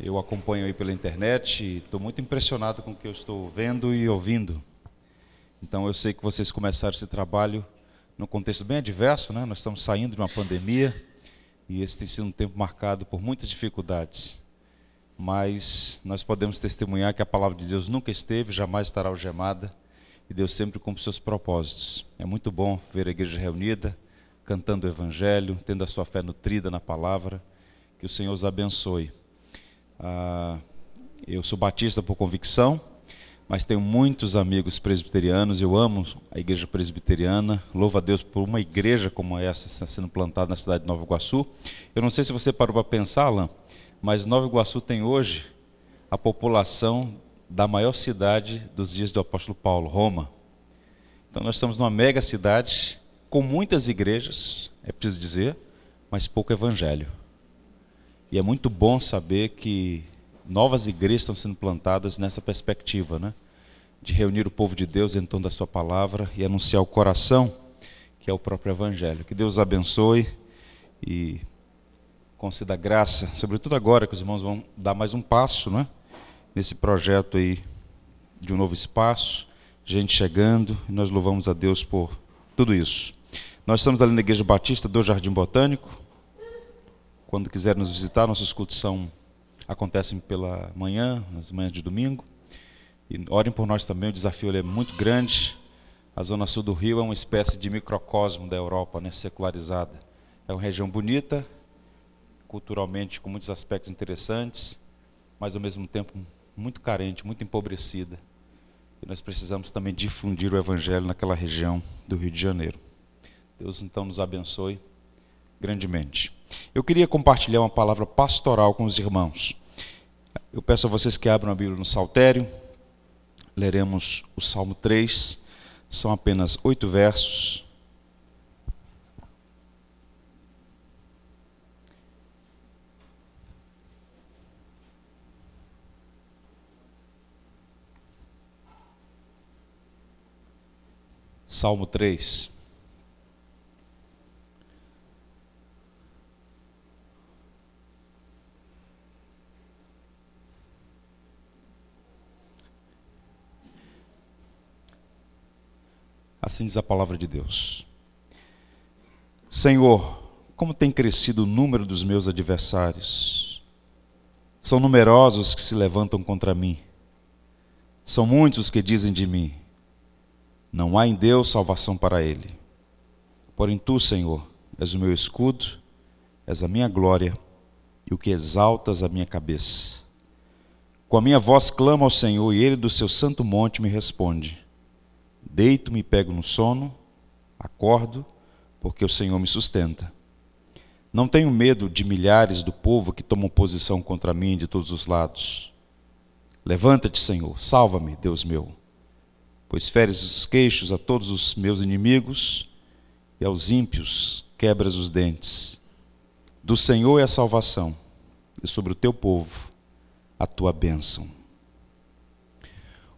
Eu acompanho aí pela internet estou muito impressionado com o que eu estou vendo e ouvindo. Então eu sei que vocês começaram esse trabalho num contexto bem adverso, né? Nós estamos saindo de uma pandemia e esse tem sido um tempo marcado por muitas dificuldades. Mas nós podemos testemunhar que a palavra de Deus nunca esteve, jamais estará algemada e Deus sempre cumpre seus propósitos. É muito bom ver a igreja reunida, cantando o evangelho, tendo a sua fé nutrida na palavra. Que o Senhor os abençoe. Ah, eu sou batista por convicção, mas tenho muitos amigos presbiterianos. Eu amo a igreja presbiteriana. Louvo a Deus por uma igreja como essa está sendo plantada na cidade de Nova Iguaçu. Eu não sei se você parou para pensar, Alain, mas Nova Iguaçu tem hoje a população da maior cidade dos dias do apóstolo Paulo, Roma. Então nós estamos numa mega cidade com muitas igrejas, é preciso dizer, mas pouco evangelho. E é muito bom saber que novas igrejas estão sendo plantadas nessa perspectiva, né? De reunir o povo de Deus em torno da sua palavra e anunciar o coração, que é o próprio evangelho. Que Deus abençoe e conceda graça, sobretudo agora que os irmãos vão dar mais um passo, né? Nesse projeto aí de um novo espaço, gente chegando, e nós louvamos a Deus por tudo isso. Nós estamos ali na Igreja Batista do Jardim Botânico, quando quiser nos visitar, nossos cultos são, acontecem pela manhã, nas manhãs de domingo. E orem por nós também, o desafio é muito grande. A zona sul do Rio é uma espécie de microcosmo da Europa, né, secularizada. É uma região bonita, culturalmente com muitos aspectos interessantes, mas ao mesmo tempo muito carente, muito empobrecida. E nós precisamos também difundir o evangelho naquela região do Rio de Janeiro. Deus então nos abençoe grandemente. Eu queria compartilhar uma palavra pastoral com os irmãos. Eu peço a vocês que abram a Bíblia no Saltério. Leremos o Salmo 3. São apenas oito versos. Salmo 3. Assim diz a palavra de Deus. Senhor, como tem crescido o número dos meus adversários. São numerosos que se levantam contra mim. São muitos os que dizem de mim: Não há em Deus salvação para ele. Porém, tu, Senhor, és o meu escudo, és a minha glória e o que exaltas a minha cabeça. Com a minha voz clamo ao Senhor e ele do seu santo monte me responde. Deito-me e pego no sono, acordo, porque o Senhor me sustenta. Não tenho medo de milhares do povo que tomam posição contra mim de todos os lados. Levanta-te, Senhor, salva-me, Deus meu, pois feres os queixos a todos os meus inimigos e aos ímpios quebras os dentes. Do Senhor é a salvação, e sobre o teu povo a tua bênção.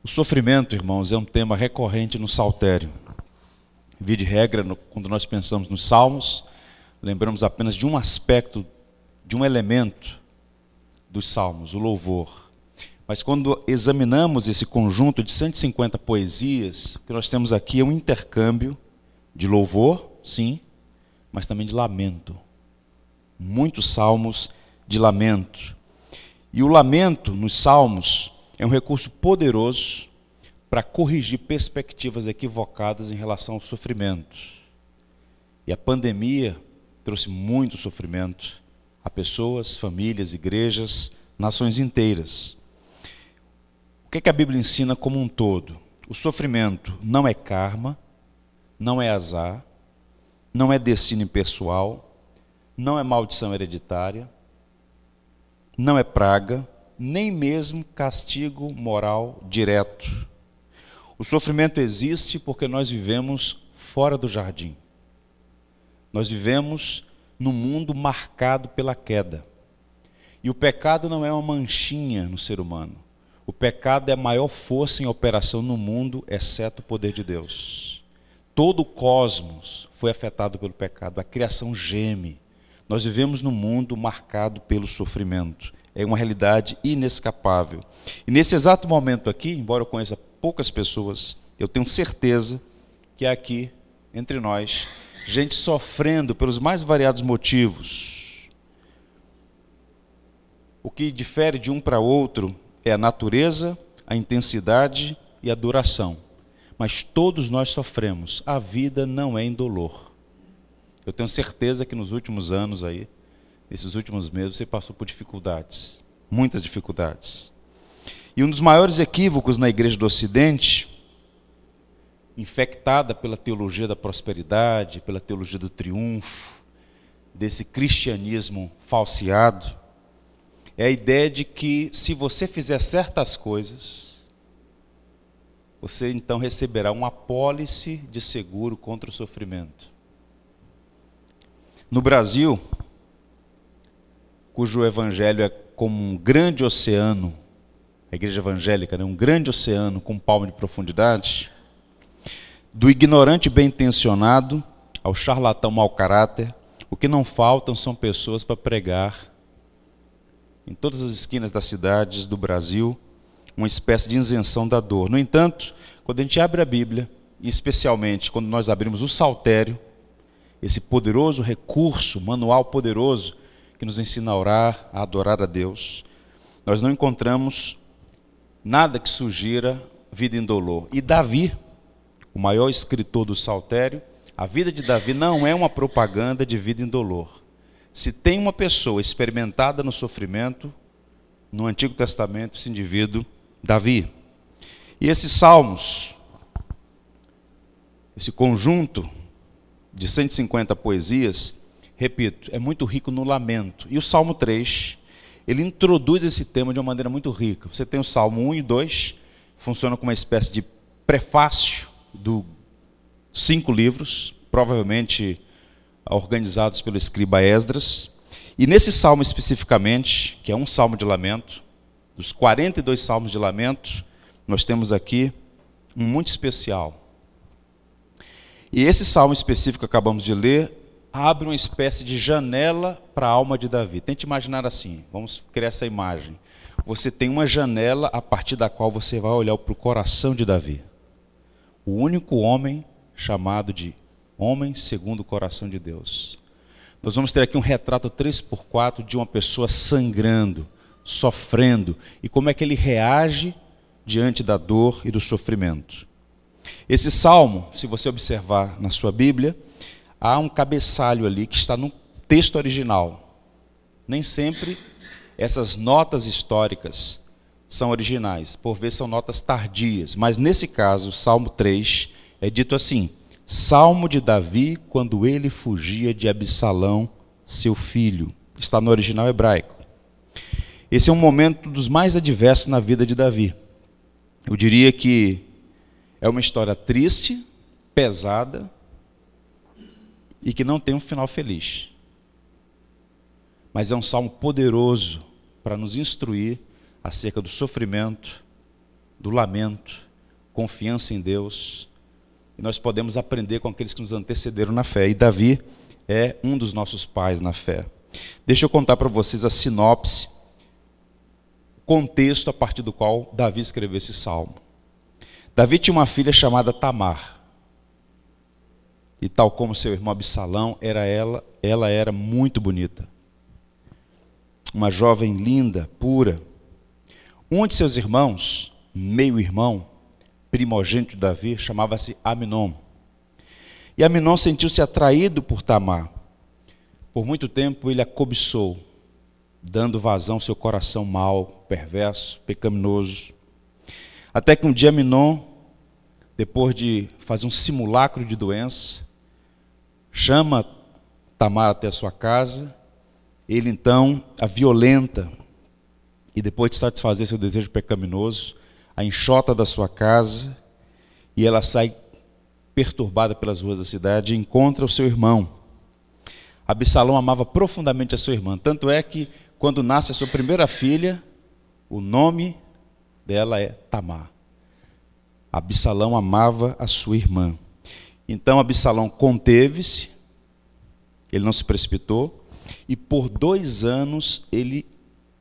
O sofrimento, irmãos, é um tema recorrente no saltério. Via de regra, quando nós pensamos nos salmos, lembramos apenas de um aspecto, de um elemento dos salmos, o louvor. Mas quando examinamos esse conjunto de 150 poesias, o que nós temos aqui é um intercâmbio de louvor, sim, mas também de lamento. Muitos salmos de lamento. E o lamento nos salmos é um recurso poderoso para corrigir perspectivas equivocadas em relação ao sofrimento. E a pandemia trouxe muito sofrimento a pessoas, famílias, igrejas, nações inteiras. O que, é que a Bíblia ensina como um todo? O sofrimento não é karma, não é azar, não é destino impessoal, não é maldição hereditária, não é praga, nem mesmo castigo moral direto. O sofrimento existe porque nós vivemos fora do jardim. Nós vivemos num mundo marcado pela queda. E o pecado não é uma manchinha no ser humano. O pecado é a maior força em operação no mundo, exceto o poder de Deus. Todo o cosmos foi afetado pelo pecado, a criação geme. Nós vivemos num mundo marcado pelo sofrimento. É uma realidade inescapável. E nesse exato momento aqui, embora eu conheça poucas pessoas, eu tenho certeza que há aqui, entre nós, gente sofrendo pelos mais variados motivos. O que difere de um para outro é a natureza, a intensidade e a duração. Mas todos nós sofremos. A vida não é indolor. Eu tenho certeza que nos últimos anos aí, nesses últimos meses, você passou por dificuldades, muitas dificuldades. E um dos maiores equívocos na igreja do Ocidente, infectada pela teologia da prosperidade, pela teologia do triunfo, desse cristianismo falseado, é a ideia de que se você fizer certas coisas, você então receberá uma apólice de seguro contra o sofrimento. No Brasil, cujo evangelho é como um grande oceano, a igreja evangélica, né, um grande oceano com um palmo de profundidade, do ignorante bem intencionado ao charlatão mau caráter, o que não faltam são pessoas para pregar em todas as esquinas das cidades do Brasil uma espécie de isenção da dor. No entanto, quando a gente abre a Bíblia, e especialmente quando nós abrimos o Saltério, esse poderoso recurso, manual poderoso que nos ensina a orar, a adorar a Deus, nós não encontramos nada que sugira vida indolor. E Davi, o maior escritor do Saltério, a vida de Davi não é uma propaganda de vida indolor. Se tem uma pessoa experimentada no sofrimento, no Antigo Testamento, esse indivíduo, Davi. E esses salmos, esse conjunto de 150 poesias, repito, é muito rico no lamento. E o Salmo 3, ele introduz esse tema de uma maneira muito rica. Você tem o Salmo 1 e 2, funciona como uma espécie de prefácio do cinco livros, provavelmente organizados pelo escriba Esdras. E nesse salmo especificamente, que é um salmo de lamento, dos 42 salmos de lamento, nós temos aqui um muito especial. E esse salmo específico que acabamos de ler abre uma espécie de janela para a alma de Davi. Tente imaginar assim, vamos criar essa imagem. Você tem uma janela a partir da qual você vai olhar para o coração de Davi. O único homem chamado de homem segundo o coração de Deus. Nós vamos ter aqui um retrato 3x4 de uma pessoa sangrando, sofrendo, e como é que ele reage diante da dor e do sofrimento. Esse salmo, se você observar na sua Bíblia, há um cabeçalho ali que está no texto original. Nem sempre essas notas históricas são originais, por vezes são notas tardias, mas nesse caso, Salmo 3, é dito assim: Salmo de Davi quando ele fugia de Absalão, seu filho. Está no original hebraico. Esse é um momento dos mais adversos na vida de Davi. Eu diria que é uma história triste, pesada e que não tem um final feliz. Mas é um salmo poderoso para nos instruir acerca do sofrimento, do lamento, confiança em Deus e nós podemos aprender com aqueles que nos antecederam na fé. E Davi é um dos nossos pais na fé. Deixa eu contar para vocês a sinopse, o contexto a partir do qual Davi escreveu esse salmo. Davi tinha uma filha chamada Tamar. E tal como seu irmão Absalão, era ela, ela era muito bonita. Uma jovem linda, pura. Um de seus irmãos, meio-irmão, primogênito de Davi, chamava-se Aminon. E Aminon sentiu-se atraído por Tamar. Por muito tempo ele a cobiçou, dando vazão ao seu coração mau, perverso, pecaminoso. Até que um dia Aminon, depois de fazer um simulacro de doença, chama Tamar até a sua casa, ele então a violenta, e depois de satisfazer seu desejo pecaminoso, a enxota da sua casa e ela sai perturbada pelas ruas da cidade e encontra o seu irmão. Absalão amava profundamente a sua irmã, tanto é que quando nasce a sua primeira filha, o nome dela é Tamar. Absalão amava a sua irmã. Então Absalão conteve-se, ele não se precipitou, e por dois anos ele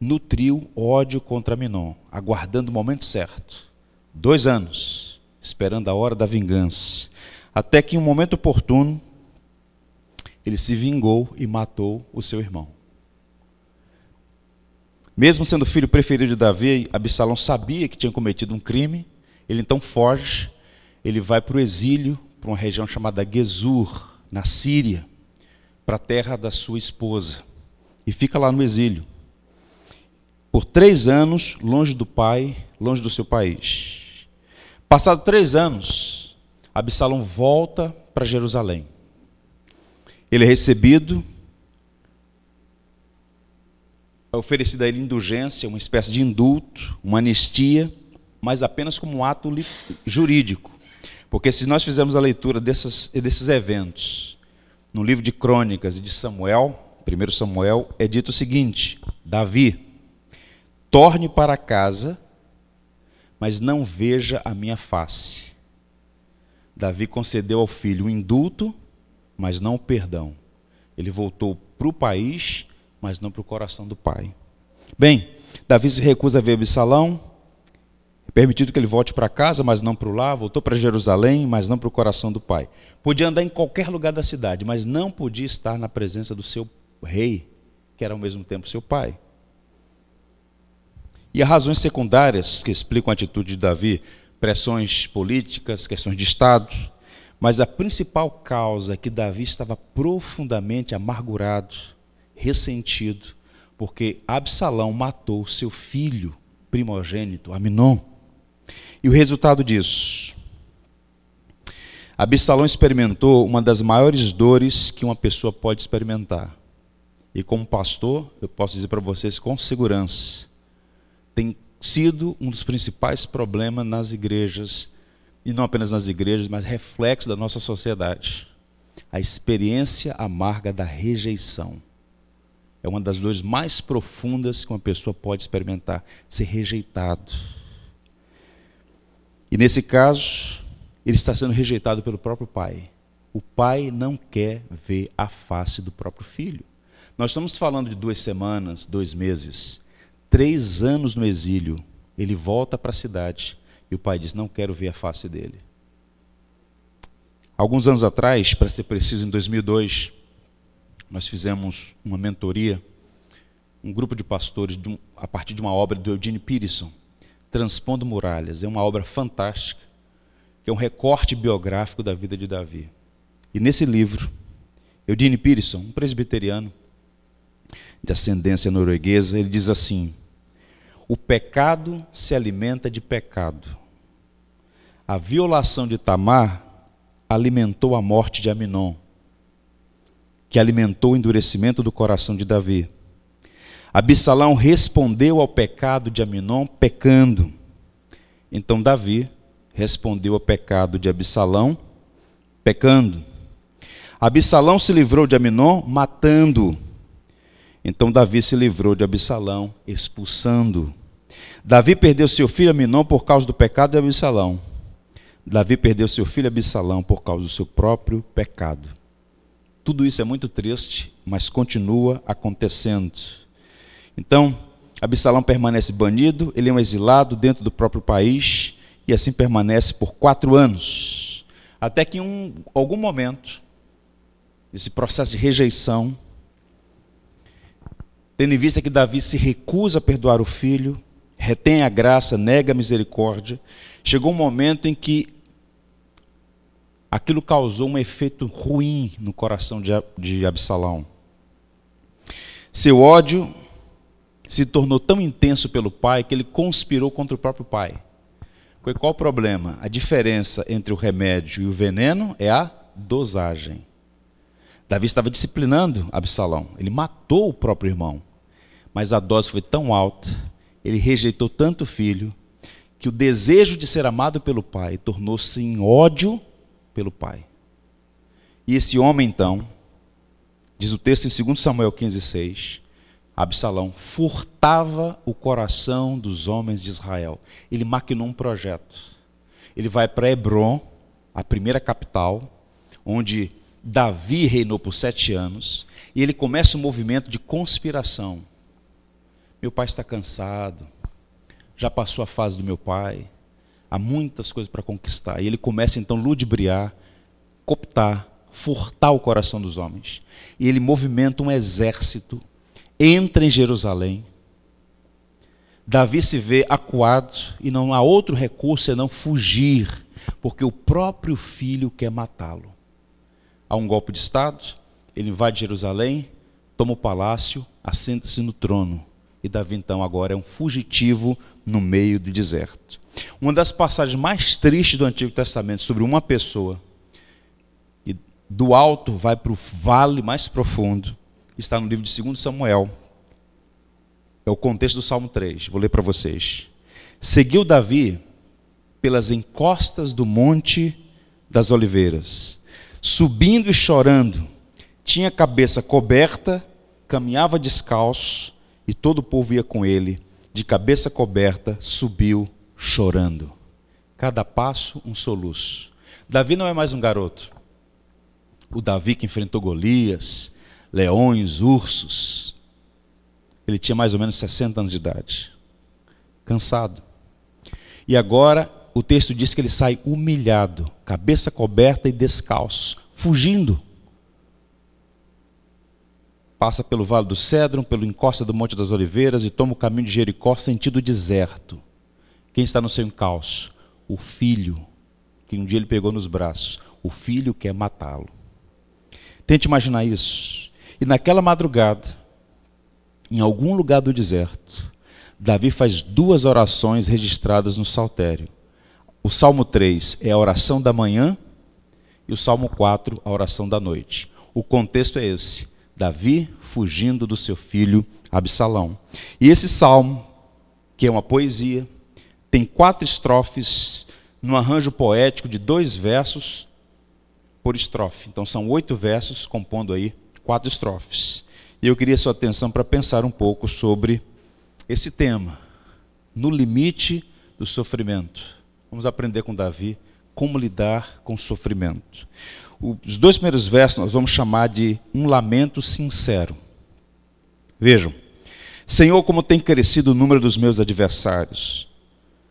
nutriu ódio contra Minon, aguardando o momento certo. Dois anos, esperando a hora da vingança. Até que, em um momento oportuno, ele se vingou e matou o seu irmão. Mesmo sendo filho preferido de Davi, Absalão sabia que tinha cometido um crime, ele então foge, ele vai para o exílio, para uma região chamada Gesur, na Síria, para a terra da sua esposa, e fica lá no exílio. Por três anos, longe do pai, longe do seu país. Passado três anos, Absalão volta para Jerusalém. Ele é recebido, é oferecida a ele indulgência, uma espécie de indulto, uma anistia, mas apenas como um ato jurídico. Porque se nós fizermos a leitura dessas, desses eventos no livro de Crônicas e de Samuel, 1 Samuel, é dito o seguinte: Davi, torne para casa, mas não veja a minha face. Davi concedeu ao filho o indulto mas não o perdão. Ele voltou para o país, mas não para o coração do pai. Bem, Davi se recusa a ver Absalão, permitido que ele volte para casa, mas não para o lar, voltou para Jerusalém, mas não para o coração do pai. Podia andar em qualquer lugar da cidade, mas não podia estar na presença do seu rei, que era ao mesmo tempo seu pai. E há razões secundárias que explicam a atitude de Davi, pressões políticas, questões de Estado, mas a principal causa é que Davi estava profundamente amargurado, ressentido, porque Absalão matou seu filho primogênito, Aminon. E o resultado disso? Absalão experimentou uma das maiores dores que uma pessoa pode experimentar. E como pastor, eu posso dizer para vocês com segurança, tem sido um dos principais problemas nas igrejas e não apenas nas igrejas, mas reflexo da nossa sociedade. A experiência amarga da rejeição. É uma das dores mais profundas que uma pessoa pode experimentar, ser rejeitado. E nesse caso, ele está sendo rejeitado pelo próprio pai. O pai não quer ver a face do próprio filho. Nós estamos falando de duas semanas, dois meses, três anos no exílio. Ele volta para a cidade e o pai diz: Não quero ver a face dele. Alguns anos atrás, para ser preciso, em 2002, nós fizemos uma mentoria, um grupo de pastores, a partir de uma obra do Eugene Peterson, Transpondo Muralhas. É uma obra fantástica, que é um recorte biográfico da vida de Davi. E nesse livro, Eugene Peterson, um presbiteriano de ascendência norueguesa, ele diz assim: O pecado se alimenta de pecado a violação de Tamar alimentou a morte de Aminon, que alimentou o endurecimento do coração de Davi. Absalão respondeu ao pecado de Aminon pecando. Então Davi respondeu ao pecado de Absalão pecando. Absalão se livrou de Aminon matando. Então Davi se livrou de Absalão expulsando. Davi perdeu seu filho Aminon por causa do pecado de Absalão. Davi perdeu seu filho Absalão por causa do seu próprio pecado. Tudo isso é muito triste, mas continua acontecendo. Então, Absalão permanece banido, ele é um exilado dentro do próprio país e assim permanece por quatro anos. Até que em um, algum momento, esse processo de rejeição, tendo em vista que Davi se recusa a perdoar o filho, retém a graça, nega a misericórdia, chegou um momento em que aquilo causou um efeito ruim no coração de Absalão. Seu ódio se tornou tão intenso pelo pai que ele conspirou contra o próprio pai. Qual o problema? A diferença entre o remédio e o veneno é a dosagem. Davi estava disciplinando Absalão. Ele matou o próprio irmão. Mas a dose foi tão alta, ele rejeitou tanto o filho, que o desejo de ser amado pelo pai tornou-se em ódio pelo pai. E esse homem, então, diz o texto em 2 Samuel 15, 6, Absalão furtava o coração dos homens de Israel. Ele maquinou um projeto. Ele vai para Hebron, a primeira capital, onde Davi reinou por sete anos, e ele começa um movimento de conspiração Meu pai está cansado, já passou a fase do meu pai, há muitas coisas para conquistar. E ele começa então a ludibriar, cooptar, furtar o coração dos homens. E ele movimenta um exército, entra em Jerusalém. Davi se vê acuado e não há outro recurso senão fugir, porque o próprio filho quer matá-lo. Há um golpe de Estado, ele invade Jerusalém, toma o palácio, assenta-se no trono. E Davi, então, agora é um fugitivo no meio do deserto. Uma das passagens mais tristes do Antigo Testamento sobre uma pessoa, e do alto vai para o vale mais profundo, está no livro de 2 Samuel. É o contexto do Salmo 3. Vou ler para vocês. Seguiu Davi pelas encostas do Monte das Oliveiras, subindo e chorando, tinha a cabeça coberta, caminhava descalço, e todo o povo ia com ele, de cabeça coberta, subiu chorando. Cada passo, um soluço. Davi não é mais um garoto. O Davi que enfrentou Golias, leões, ursos. Ele tinha mais ou menos 60 anos de idade. Cansado. E agora o texto diz que ele sai humilhado, cabeça coberta e descalço, fugindo. Passa pelo vale do Cedron, pelo encosta do Monte das Oliveiras e toma o caminho de Jericó, sentido deserto. Quem está no seu encalço? O filho, que um dia ele pegou nos braços. O filho quer matá-lo. Tente imaginar isso. E naquela madrugada, em algum lugar do deserto, Davi faz duas orações registradas no saltério. O Salmo 3 é a oração da manhã e o Salmo 4 a oração da noite. O contexto é esse: Davi fugindo do seu filho Absalão. E esse salmo, que é uma poesia, tem quatro estrofes no arranjo poético de dois versos por estrofe. Então são oito versos compondo aí quatro estrofes. E eu queria sua atenção para pensar um pouco sobre esse tema, no limite do sofrimento. Vamos aprender com Davi como lidar com o sofrimento. Os dois primeiros versos nós vamos chamar de um lamento sincero. Vejam, Senhor, como tem crescido o número dos meus adversários.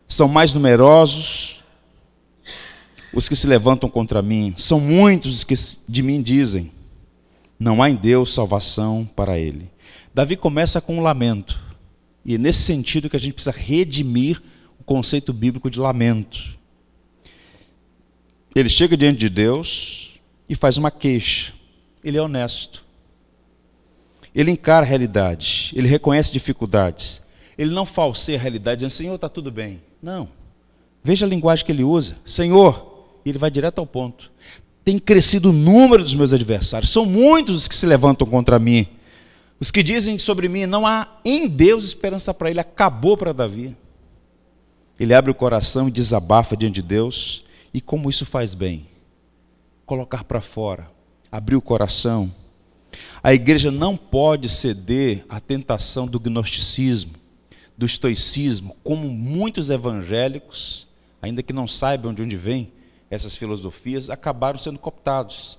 São mais numerosos os que se levantam contra mim, são muitos os que de mim dizem: não há em Deus salvação para ele. Davi começa com um lamento, e é nesse sentido que a gente precisa redimir o conceito bíblico de lamento. Ele chega diante de Deus e faz uma queixa. Ele é honesto. Ele encara a realidade, ele reconhece dificuldades. Ele não falseia a realidade dizendo, Senhor, está tudo bem. Não. Veja a linguagem que ele usa. Senhor, e ele vai direto ao ponto. Tem crescido o número dos meus adversários. São muitos os que se levantam contra mim. Os que dizem sobre mim, não há em Deus esperança para ele. Acabou para Davi. Ele abre o coração e desabafa diante de Deus. E como isso faz bem? Colocar para fora, abrir o coração. A igreja não pode ceder à tentação do gnosticismo, do estoicismo, como muitos evangélicos, ainda que não saibam de onde vem essas filosofias, acabaram sendo cooptados.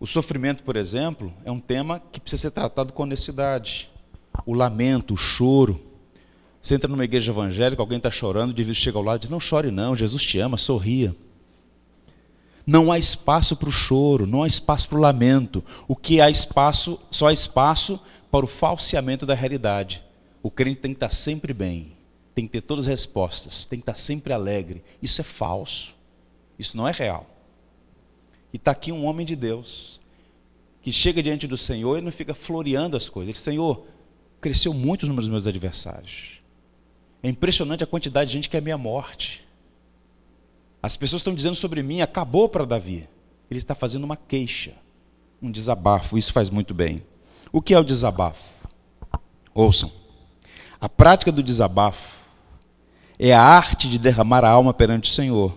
O sofrimento, por exemplo, é um tema que precisa ser tratado com honestidade. O lamento, o choro, você entra numa igreja evangélica, alguém está chorando, o indivíduo chega ao lado e diz: Não chore, não, Jesus te ama, sorria. Não há espaço para o choro, não há espaço para o lamento. O que há espaço, só há espaço para o falseamento da realidade. O crente tem que estar sempre bem, tem que ter todas as respostas, tem que estar sempre alegre. Isso é falso, isso não é real. E está aqui um homem de Deus, que chega diante do Senhor e não fica floreando as coisas. Ele diz: Senhor, cresceu muito o número dos meus adversários. É impressionante a quantidade de gente que é minha morte. As pessoas estão dizendo sobre mim, acabou para Davi. Ele está fazendo uma queixa, um desabafo. Isso faz muito bem. O que é o desabafo? Ouçam. A prática do desabafo é a arte de derramar a alma perante o Senhor,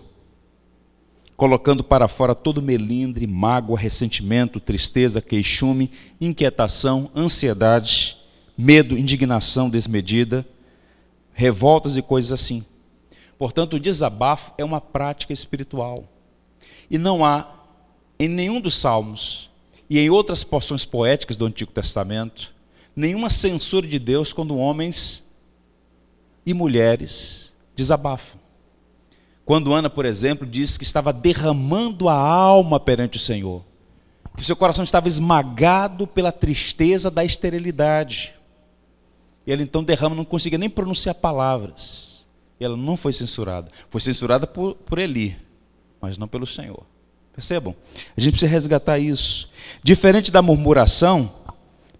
colocando para fora todo melindre, mágoa, ressentimento, tristeza, queixume, inquietação, ansiedade, medo, indignação desmedida revoltas e coisas assim. Portanto, o desabafo é uma prática espiritual. E não há, em nenhum dos salmos e em outras porções poéticas do Antigo Testamento, nenhuma censura de Deus quando homens e mulheres desabafam. Quando Ana, por exemplo, disse que estava derramando a alma perante o Senhor, que seu coração estava esmagado pela tristeza da esterilidade. E ela então derrama, não conseguia nem pronunciar palavras. E ela não foi censurada. Foi censurada por, por Eli, mas não pelo Senhor. Percebam? A gente precisa resgatar isso. Diferente da murmuração,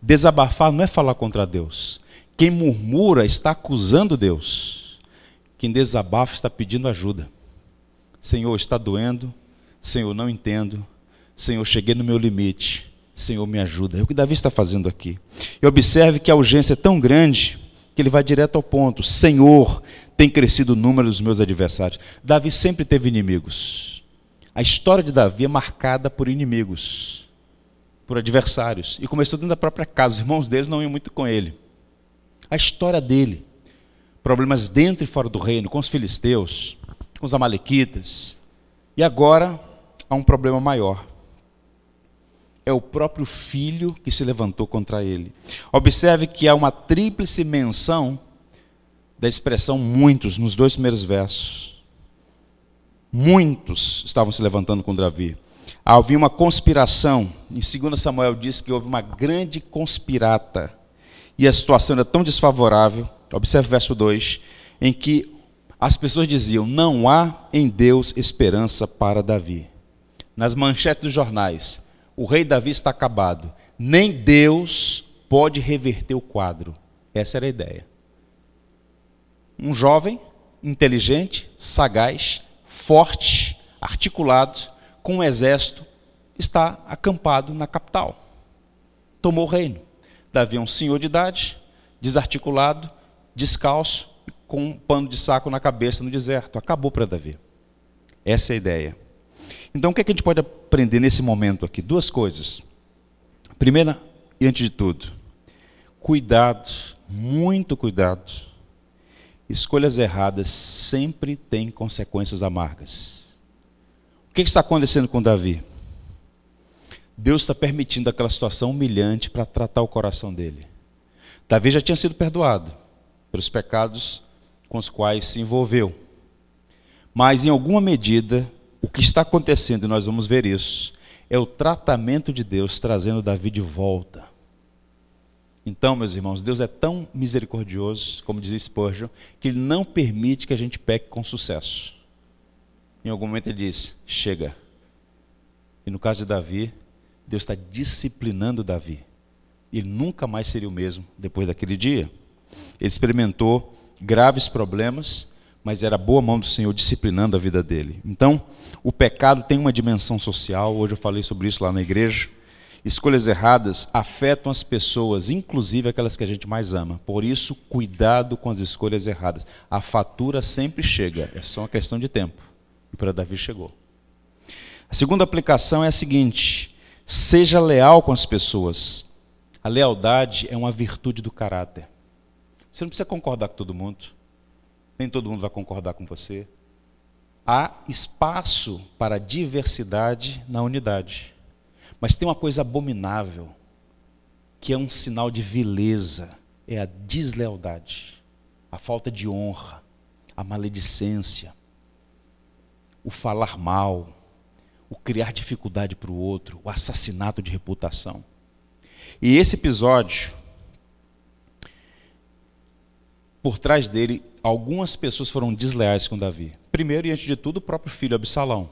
desabafar não é falar contra Deus. Quem murmura está acusando Deus. Quem desabafa está pedindo ajuda. Senhor, está doendo. Senhor, não entendo. Senhor, cheguei no meu limite. Senhor, me ajuda. É o que Davi está fazendo aqui. E observe que a urgência é tão grande que ele vai direto ao ponto. Senhor, tem crescido o número dos meus adversários. Davi sempre teve inimigos. A história de Davi é marcada por inimigos, por adversários. E começou dentro da própria casa. Os irmãos dele não iam muito com ele. A história dele. Problemas dentro e fora do reino, com os filisteus, com os amalequitas. E agora há um problema maior é o próprio filho que se levantou contra ele. Observe que há uma tríplice menção da expressão muitos nos dois primeiros versos. Muitos estavam se levantando contra Davi. Havia uma conspiração. Em 2 Samuel diz que houve uma grande conspirata. E a situação era tão desfavorável. Observe o verso 2, em que as pessoas diziam: Não há em Deus esperança para Davi. Nas manchetes dos jornais, o rei Davi está acabado. Nem Deus pode reverter o quadro. Essa era a ideia. Um jovem, inteligente, sagaz, forte, articulado, com um exército, está acampado na capital. Tomou o reino. Davi é um senhor de idade, desarticulado, descalço, com um pano de saco na cabeça no deserto. Acabou para Davi. Essa é a ideia. Então, o que, é que a gente pode aprender nesse momento aqui? Duas coisas. Primeira, e antes de tudo, cuidado, muito cuidado. Escolhas erradas sempre têm consequências amargas. O que está acontecendo com Davi? Deus está permitindo aquela situação humilhante para tratar o coração dele. Davi já tinha sido perdoado pelos pecados com os quais se envolveu. Mas, em alguma medida, o que está acontecendo, e nós vamos ver isso, é o tratamento de Deus trazendo Davi de volta. Então, meus irmãos, Deus é tão misericordioso, como dizia Spurgeon, que Ele não permite que a gente peque com sucesso. Em algum momento Ele diz: chega. E no caso de Davi, Deus está disciplinando Davi. Ele nunca mais seria o mesmo depois daquele dia. Ele experimentou graves problemas, mas era boa mão do Senhor disciplinando a vida dele. Então, o pecado tem uma dimensão social, hoje eu falei sobre isso lá na igreja. Escolhas erradas afetam as pessoas, inclusive aquelas que a gente mais ama. Por isso, cuidado com as escolhas erradas. A fatura sempre chega, é só uma questão de tempo. E para Davi chegou. A segunda aplicação é a seguinte: seja leal com as pessoas. A lealdade é uma virtude do caráter. Você não precisa concordar com todo mundo. Nem todo mundo vai concordar com você. Há espaço para diversidade na unidade. Mas tem uma coisa abominável, que é um sinal de vileza, é a deslealdade, a falta de honra, a maledicência, o falar mal, o criar dificuldade para o outro, o assassinato de reputação. E esse episódio, por trás dele, algumas pessoas foram desleais com Davi. Primeiro e antes de tudo, o próprio filho Absalão.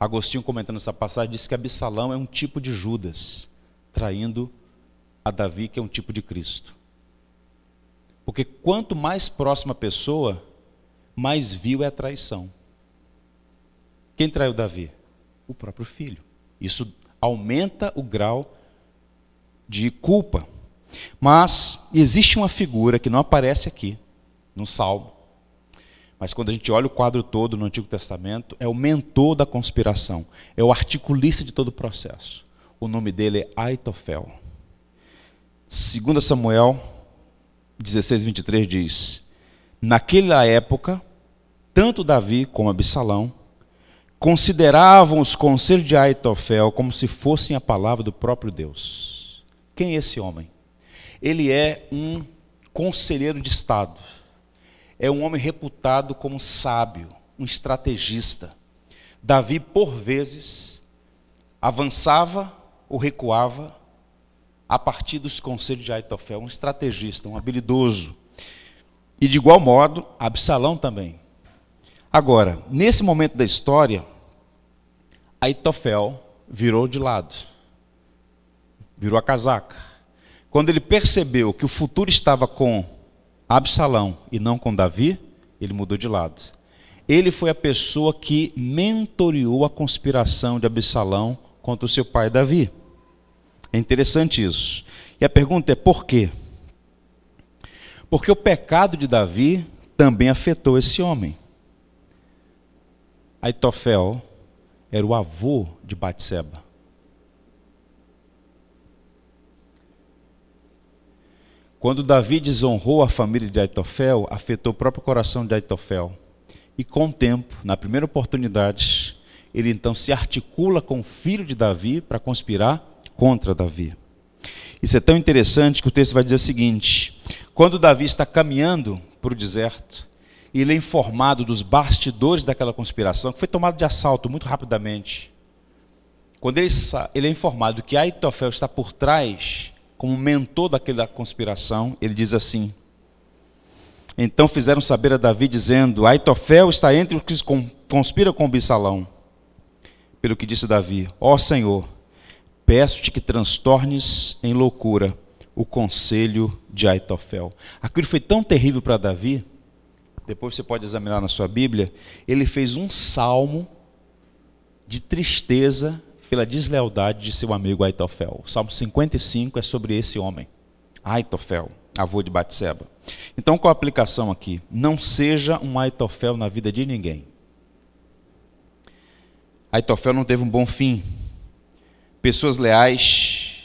Agostinho, comentando essa passagem, disse que Absalão é um tipo de Judas, traindo a Davi, que é um tipo de Cristo. Porque quanto mais próxima a pessoa, mais vil é a traição. Quem traiu Davi? O próprio filho. Isso aumenta o grau de culpa. Mas existe uma figura que não aparece aqui, no Salmo. Mas quando a gente olha o quadro todo no Antigo Testamento, é o mentor da conspiração, é o articulista de todo o processo. O nome dele é Aitofel. 2 Samuel 16, 23 diz: Naquela época, tanto Davi como Absalão consideravam os conselhos de Aitofel como se fossem a palavra do próprio Deus. Quem é esse homem? Ele é um conselheiro de Estado. É um homem reputado como sábio, um estrategista. Davi, por vezes, avançava ou recuava a partir dos conselhos de Aitofel, um estrategista, um habilidoso. E de igual modo, Absalão também. Agora, nesse momento da história, Aitofel virou de lado. Virou a casaca. Quando ele percebeu que o futuro estava com Absalão e não com Davi, ele mudou de lado. Ele foi a pessoa que mentoriou a conspiração de Absalão contra o seu pai Davi. É interessante isso. E a pergunta é por quê? Porque o pecado de Davi também afetou esse homem. Aitofel era o avô de Batseba. Quando Davi desonrou a família de Aitofel, afetou o próprio coração de Aitofel. E com o tempo, na primeira oportunidade, ele então se articula com o filho de Davi para conspirar contra Davi. Isso é tão interessante que o texto vai dizer o seguinte: quando Davi está caminhando para o deserto, ele é informado dos bastidores daquela conspiração, que foi tomado de assalto muito rapidamente. Quando ele, ele é informado que Aitofel está por trás, como mentor daquela conspiração, ele diz assim: Então fizeram saber a Davi, dizendo: Aitofel está entre os que conspiram com Bissalão. Pelo que disse Davi: Ó Senhor, peço-te que transtornes em loucura o conselho de Aitofel. Aquilo foi tão terrível para Davi, depois você pode examinar na sua Bíblia, ele fez um salmo de tristeza pela deslealdade de seu amigo Aitofel. O salmo 55 é sobre esse homem, Aitofel, avô de Batseba. Então, qual a aplicação aqui? Não seja um Aitofel na vida de ninguém. Aitofel não teve um bom fim. Pessoas leais,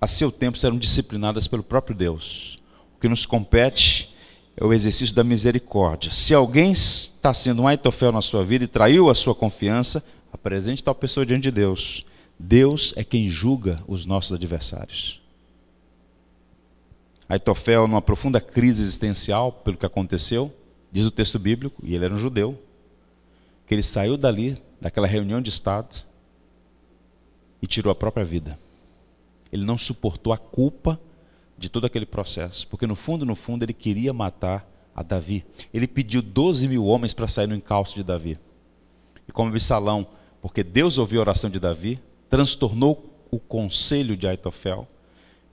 a seu tempo, serão disciplinadas pelo próprio Deus. O que nos compete é o exercício da misericórdia. Se alguém está sendo um Aitofel na sua vida e traiu a sua confiança, apresente tal pessoa diante de Deus. Deus é quem julga os nossos adversários. Aitofel, numa profunda crise existencial pelo que aconteceu, diz o texto bíblico, e ele era um judeu, que ele saiu dali daquela reunião de Estado e tirou a própria vida. Ele não suportou a culpa de todo aquele processo, porque no fundo, no fundo, ele queria matar a Davi. Ele pediu 12 mil homens para sair no encalço de Davi. E como Absalão, porque Deus ouviu a oração de Davi, transtornou o conselho de Aitofel,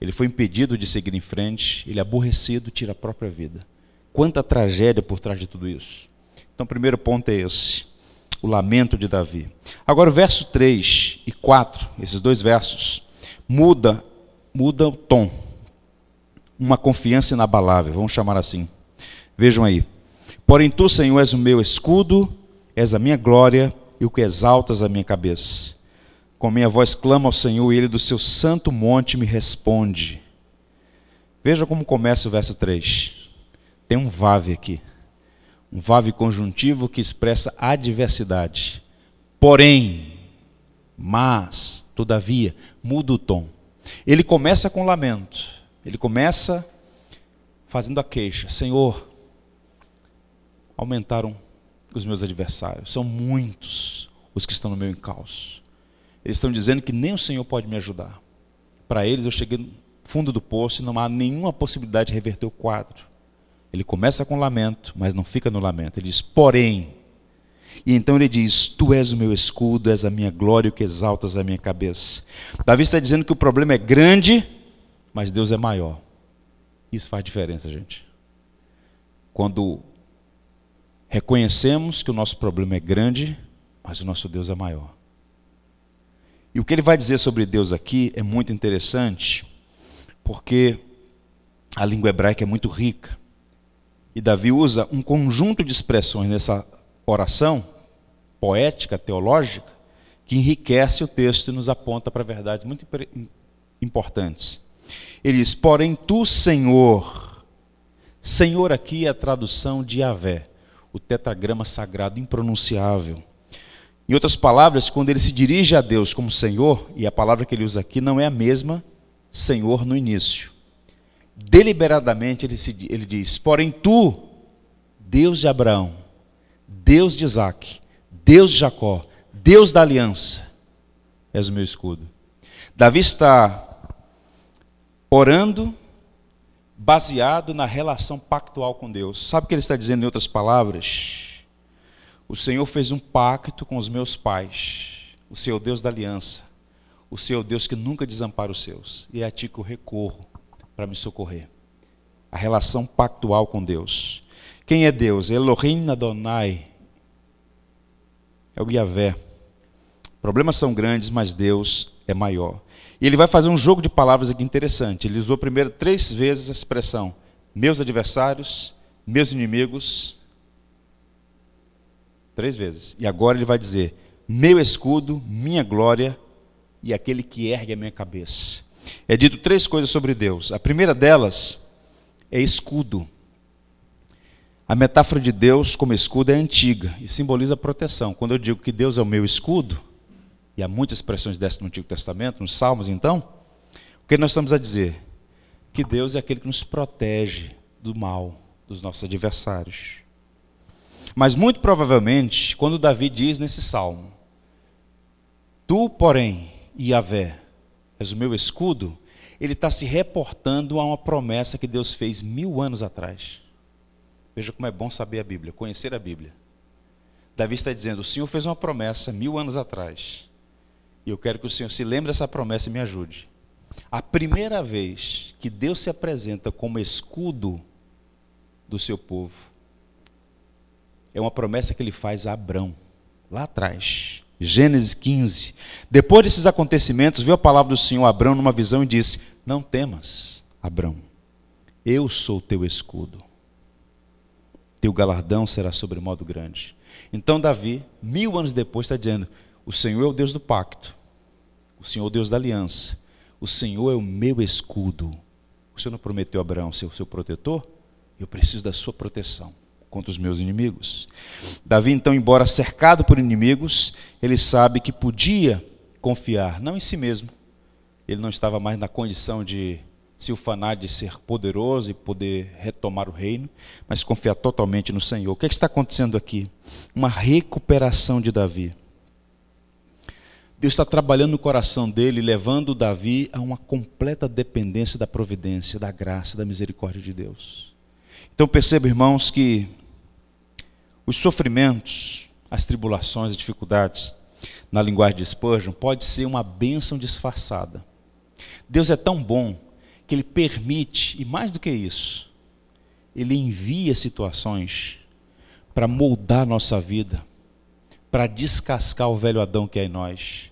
ele foi impedido de seguir em frente, ele aborrecido tira a própria vida. Quanta tragédia por trás de tudo isso. Então, o primeiro ponto é esse o lamento de Davi. Agora o verso 3 e 4, esses dois versos, muda, muda o tom. Uma confiança inabalável, vamos chamar assim. Vejam aí. Porém tu, Senhor, és o meu escudo, és a minha glória e o que exaltas a minha cabeça. Com minha voz clama ao Senhor e ele do seu santo monte me responde. Veja como começa o verso 3. Tem um vave aqui um vave conjuntivo que expressa adversidade. Porém, mas, todavia, muda o tom. Ele começa com lamento. Ele começa fazendo a queixa: Senhor, aumentaram os meus adversários. São muitos os que estão no meu encalço. Eles estão dizendo que nem o Senhor pode me ajudar. Para eles, eu cheguei no fundo do poço e não há nenhuma possibilidade de reverter o quadro. Ele começa com lamento, mas não fica no lamento. Ele diz, porém. E então ele diz: Tu és o meu escudo, és a minha glória, o que exaltas a minha cabeça. Davi está dizendo que o problema é grande, mas Deus é maior. Isso faz diferença, gente. Quando reconhecemos que o nosso problema é grande, mas o nosso Deus é maior. E o que ele vai dizer sobre Deus aqui é muito interessante, porque a língua hebraica é muito rica. E Davi usa um conjunto de expressões nessa oração poética, teológica, que enriquece o texto e nos aponta para verdades muito importantes. Ele diz: Porém, tu, Senhor, Senhor aqui é a tradução de Yahvé, o tetragrama sagrado impronunciável. Em outras palavras, quando ele se dirige a Deus como Senhor, e a palavra que ele usa aqui não é a mesma Senhor no início. deliberadamente ele, se, ele diz: Porém, tu, Deus de Abraão, Deus de Isaac, Deus de Jacó, Deus da aliança, és o meu escudo. Davi está orando baseado na relação pactual com Deus. Sabe o que ele está dizendo em outras palavras? O Senhor fez um pacto com os meus pais, o Senhor Deus da aliança, o Senhor Deus que nunca desampara os seus, e é a ti que eu recorro para me socorrer. A relação pactual com Deus. Quem é Deus? Elohim Adonai. É o Yahvé. Problemas são grandes, mas Deus é maior. E ele vai fazer um jogo de palavras aqui interessante. Ele usou primeiro três vezes a expressão: meus adversários, meus inimigos. Três vezes. E agora ele vai dizer: meu escudo, minha glória e aquele que ergue a minha cabeça. É dito três coisas sobre Deus. A primeira delas é escudo. A metáfora de Deus como escudo é antiga e simboliza proteção. Quando eu digo que Deus é o meu escudo, e há muitas expressões dessas no Antigo Testamento, nos Salmos então, o que nós estamos a dizer? Que Deus é aquele que nos protege do mal, dos nossos adversários. Mas muito provavelmente, quando Davi diz nesse salmo, Tu, porém, Yahvé, és o meu escudo, ele está se reportando a uma promessa que Deus fez mil anos atrás. Veja como é bom saber a Bíblia, conhecer a Bíblia. Davi está dizendo: O Senhor fez uma promessa mil anos atrás. E eu quero que o Senhor se lembre dessa promessa e me ajude. A primeira vez que Deus se apresenta como escudo do seu povo é uma promessa que ele faz a Abrão, lá atrás. Gênesis 15. Depois desses acontecimentos, viu a palavra do Senhor a Abrão numa visão e disse: Não temas, Abrão, eu sou teu escudo. Teu galardão será sobremodo grande. Então, Davi, mil anos depois, está dizendo: O Senhor é o Deus do pacto, o Senhor é o Deus da aliança, o Senhor é o meu escudo. O Senhor não prometeu a Abraão ser o seu protetor? Eu preciso da sua proteção contra os meus inimigos. Davi, então, embora cercado por inimigos, ele sabe que podia confiar, não em si mesmo. Ele não estava mais na condição de se ufanar de ser poderoso e poder retomar o reino, mas confiar totalmente no Senhor. O que, é que está acontecendo aqui? Uma recuperação de Davi. Deus está trabalhando no coração dele, levando Davi a uma completa dependência da providência, da graça, da misericórdia de Deus. Então perceba, irmãos, que os sofrimentos, as tribulações, as dificuldades, na linguagem de Spurgeon, pode ser uma bênção disfarçada. Deus é tão bom que Ele permite, e mais do que isso, Ele envia situações para moldar nossa vida, para descascar o velho Adão que é em nós,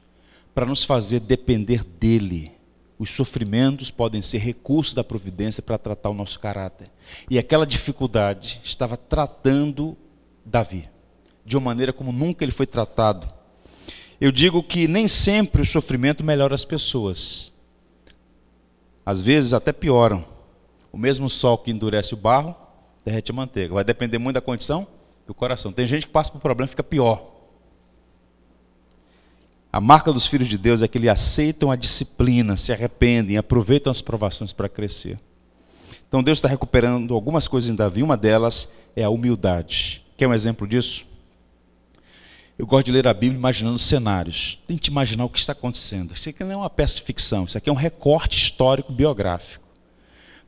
para nos fazer depender dEle. Os sofrimentos podem ser recursos da providência para tratar o nosso caráter. E aquela dificuldade estava tratando Davi, de uma maneira como nunca ele foi tratado. Eu digo que nem sempre o sofrimento melhora as pessoas. Às vezes até pioram. O mesmo sol que endurece o barro, derrete a manteiga. Vai depender muito da condição do coração. Tem gente que passa por problema e fica pior. A marca dos filhos de Deus é que eles aceitam a disciplina, se arrependem, aproveitam as provações para crescer. Então Deus está recuperando algumas coisas em Davi, uma delas é a humildade. Quer um exemplo disso? Eu gosto de ler a Bíblia imaginando cenários. Tente imaginar o que está acontecendo. Isso aqui não é uma peça de ficção, isso aqui é um recorte histórico biográfico.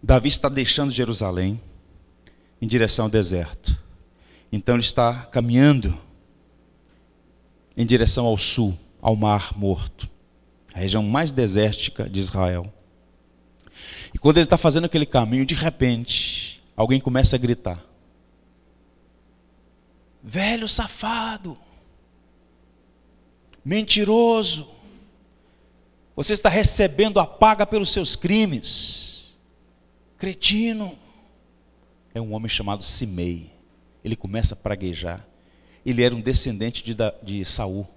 Davi está deixando Jerusalém em direção ao deserto. Então ele está caminhando em direção ao sul, ao Mar Morto, a região mais desértica de Israel. E quando ele está fazendo aquele caminho, de repente, alguém começa a gritar: Velho safado, mentiroso, você está recebendo a paga pelos seus crimes, cretino. É um homem chamado Simei. Ele começa a praguejar. Ele era um descendente de, de Saul.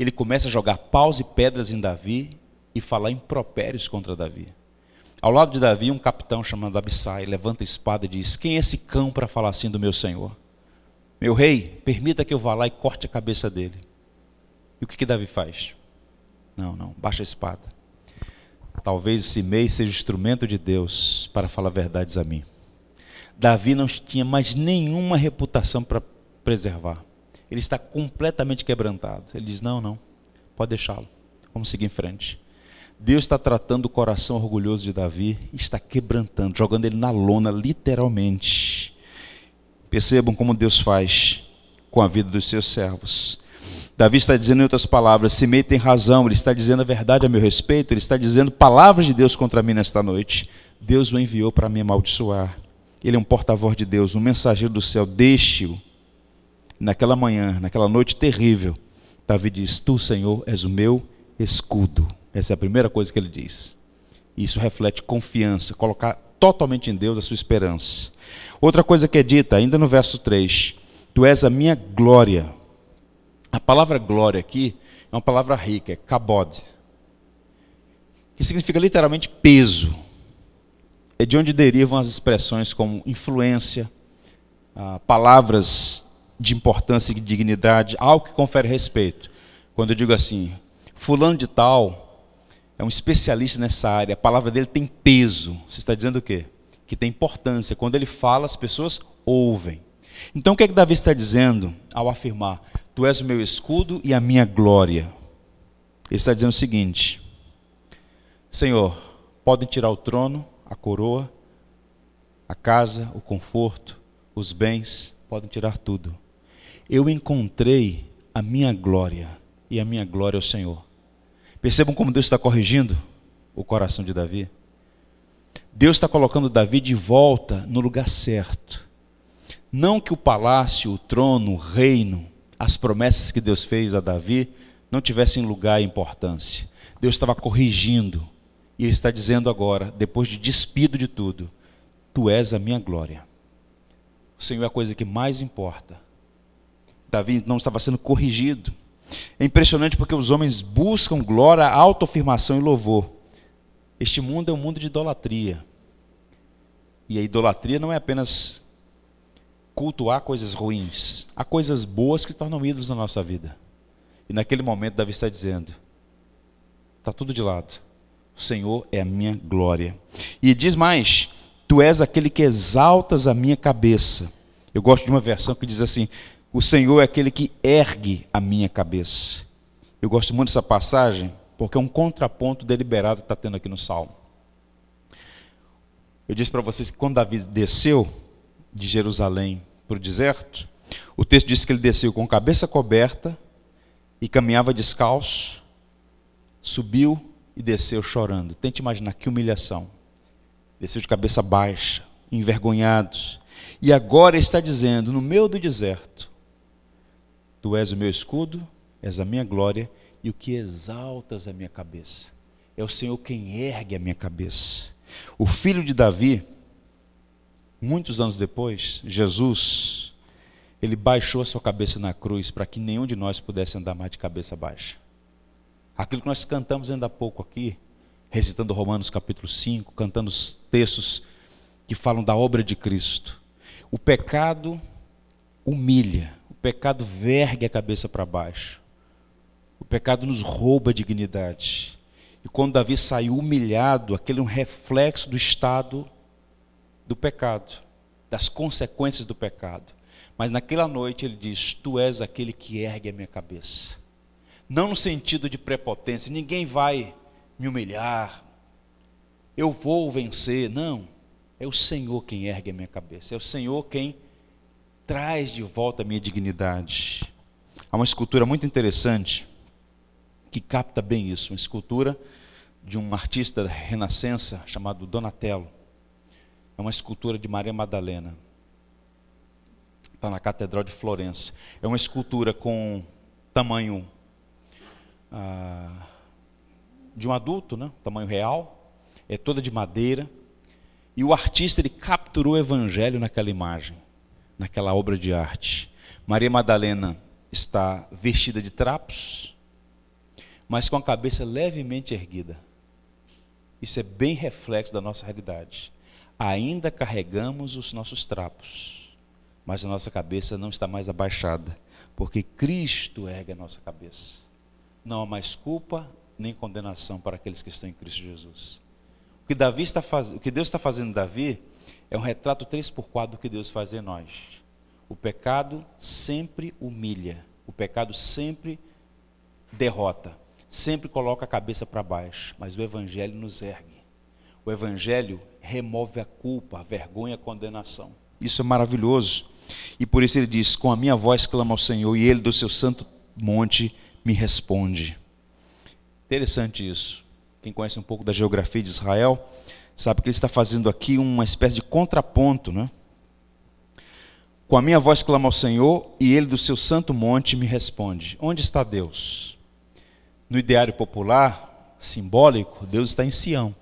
Ele começa a jogar paus e pedras em Davi e falar impropérios contra Davi. Ao lado de Davi, um capitão chamado Abissai levanta a espada e diz: Quem é esse cão para falar assim do meu senhor? Meu rei, permita que eu vá lá e corte a cabeça dele. E o que, que Davi faz? Não, não, baixa a espada. talvez esse mês seja instrumento de Deus para falar verdades a mim. Davi não tinha mais nenhuma reputação para preservar. Ele está completamente quebrantado. Ele diz: Não, não, pode deixá-lo. Vamos seguir em frente. Deus está tratando o coração orgulhoso de Davi está quebrantando, jogando ele na lona, literalmente. Percebam como Deus faz com a vida dos seus servos. Davi está dizendo em outras palavras: Simei tem razão, ele está dizendo a verdade a meu respeito, ele está dizendo palavras de Deus contra mim nesta noite. Deus o enviou para me amaldiçoar. Ele é um porta-voz de Deus, um mensageiro do céu. Deixe-o. Naquela manhã, naquela noite terrível, Davi diz: Tu, Senhor, és o meu escudo. Essa é a primeira coisa que ele diz. Isso reflete confiança, colocar totalmente em Deus a sua esperança. Outra coisa que é dita, ainda no verso 3: Tu és a minha glória. A palavra glória aqui é uma palavra rica, é kabod, que significa literalmente peso. É de onde derivam as expressões como influência, ah, palavras de importância e dignidade, algo que confere respeito. Quando eu digo assim, fulano de tal é um especialista nessa área, a palavra dele tem peso. Você está dizendo o quê? Que tem importância. Quando ele fala, as pessoas ouvem. Então o que é que Davi está dizendo ao afirmar: Tu és o meu escudo e a minha glória? Ele está dizendo o seguinte: Senhor, podem tirar o trono, a coroa, a casa, o conforto, os bens, podem tirar tudo. Eu encontrei a minha glória, e a minha glória é o Senhor. Percebam como Deus está corrigindo o coração de Davi? Deus está colocando Davi de volta no lugar certo. Não que o palácio, o trono, o reino, as promessas que Deus fez a Davi não tivessem lugar e importância. Deus estava corrigindo. E Ele está dizendo agora, depois de despido de tudo: Tu és a minha glória. O Senhor é a coisa que mais importa. Davi não estava sendo corrigido. É impressionante porque os homens buscam glória, autoafirmação e louvor. Este mundo é um mundo de idolatria. E a idolatria não é apenas cultuar coisas ruins. Há coisas boas que tornam ídolos na nossa vida. E naquele momento, Davi está dizendo: está tudo de lado. O Senhor é a minha glória. E diz mais: Tu és aquele que exaltas a minha cabeça. Eu gosto de uma versão que diz assim: O Senhor é aquele que ergue a minha cabeça. Eu gosto muito dessa passagem porque é um contraponto deliberado que está tendo aqui no Salmo. Eu disse para vocês que quando Davi desceu de Jerusalém para o deserto, o texto diz que ele desceu com a cabeça coberta e caminhava descalço, subiu e desceu chorando. Tente imaginar que humilhação. Desceu de cabeça baixa, envergonhado. E agora está dizendo, no meio do deserto: Tu és o meu escudo, és a minha glória e o que exaltas a minha cabeça. É o Senhor quem ergue a minha cabeça. O filho de Davi, muitos anos depois, Jesus, ele baixou a sua cabeça na cruz para que nenhum de nós pudesse andar mais de cabeça baixa. Aquilo que nós cantamos ainda há pouco aqui, recitando Romanos capítulo 5, cantando os textos que falam da obra de Cristo. O pecado humilha, pecado vergue a cabeça para baixo. O pecado nos rouba a dignidade. E quando Davi saiu humilhado, aquele é um reflexo do estado do pecado, das consequências do pecado. Mas naquela noite ele diz: Tu és aquele que ergue a minha cabeça. Não no sentido de prepotência, ninguém vai me humilhar, eu vou vencer. Não, é o Senhor quem ergue a minha cabeça, é o Senhor quem traz de volta a minha dignidade. Há uma escultura muito interessante que capta bem isso, uma escultura de um artista da Renascença chamado Donatello. É uma escultura de Maria Madalena. Está na Catedral de Florença. É uma escultura com tamanho ah, de um adulto, né? tamanho real. É toda de madeira. E o artista ele capturou o evangelho naquela imagem, naquela obra de arte. Maria Madalena está vestida de trapos, mas com a cabeça levemente erguida. Isso é bem reflexo da nossa realidade ainda carregamos os nossos trapos, mas a nossa cabeça não está mais abaixada, porque Cristo ergue a nossa cabeça. Não há mais culpa, nem condenação para aqueles que estão em Cristo Jesus. O que, Davi está faz... o que Deus está fazendo em Davi é um retrato 3x4 do que Deus faz em nós. O pecado sempre humilha, o pecado sempre derrota, sempre coloca a cabeça para baixo, mas o Evangelho nos ergue. O Evangelho remove a culpa, a vergonha, a condenação. Isso é maravilhoso. E por isso ele diz: Com a minha voz clama ao Senhor, e ele do seu santo monte me responde. Interessante isso. Quem conhece um pouco da geografia de Israel, sabe que ele está fazendo aqui uma espécie de contraponto, né? Com a minha voz clama ao Senhor, e ele do seu santo monte me responde. Onde está Deus? No ideário popular, simbólico, Deus está em Sião.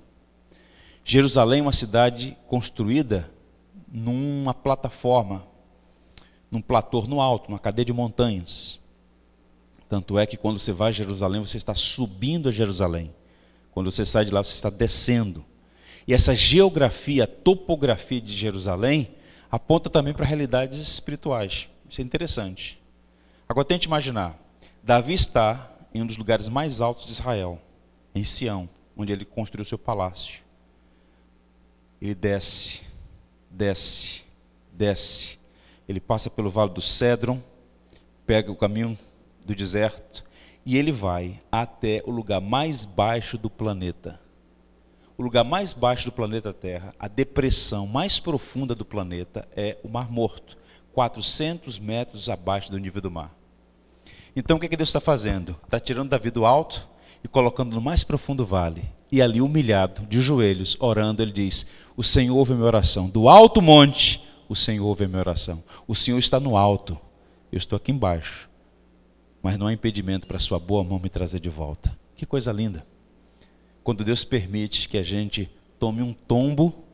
Jerusalém é uma cidade construída numa plataforma, num platô no alto, numa cadeia de montanhas. Tanto é que quando você vai a Jerusalém, você está subindo a Jerusalém. Quando você sai de lá, você está descendo. E essa geografia, topografia de Jerusalém, aponta também para realidades espirituais. Isso é interessante. Agora tente imaginar: Davi está em um dos lugares mais altos de Israel, em Sião, onde ele construiu seu palácio. Ele desce, desce, desce. Ele passa pelo vale do Cedron, pega o caminho do deserto e ele vai até o lugar mais baixo do planeta. O lugar mais baixo do planeta Terra, a depressão mais profunda do planeta é o Mar Morto, 400 metros abaixo do nível do mar. Então o que, é que Deus está fazendo? Está tirando Davi do alto e colocando no mais profundo vale. E ali, humilhado, de joelhos, orando, ele diz: O Senhor ouve a minha oração. Do alto monte, o Senhor ouve a minha oração. O Senhor está no alto, eu estou aqui embaixo mas não há impedimento para a sua boa mão me trazer de volta. Que coisa linda. Quando Deus permite que a gente tome um tombo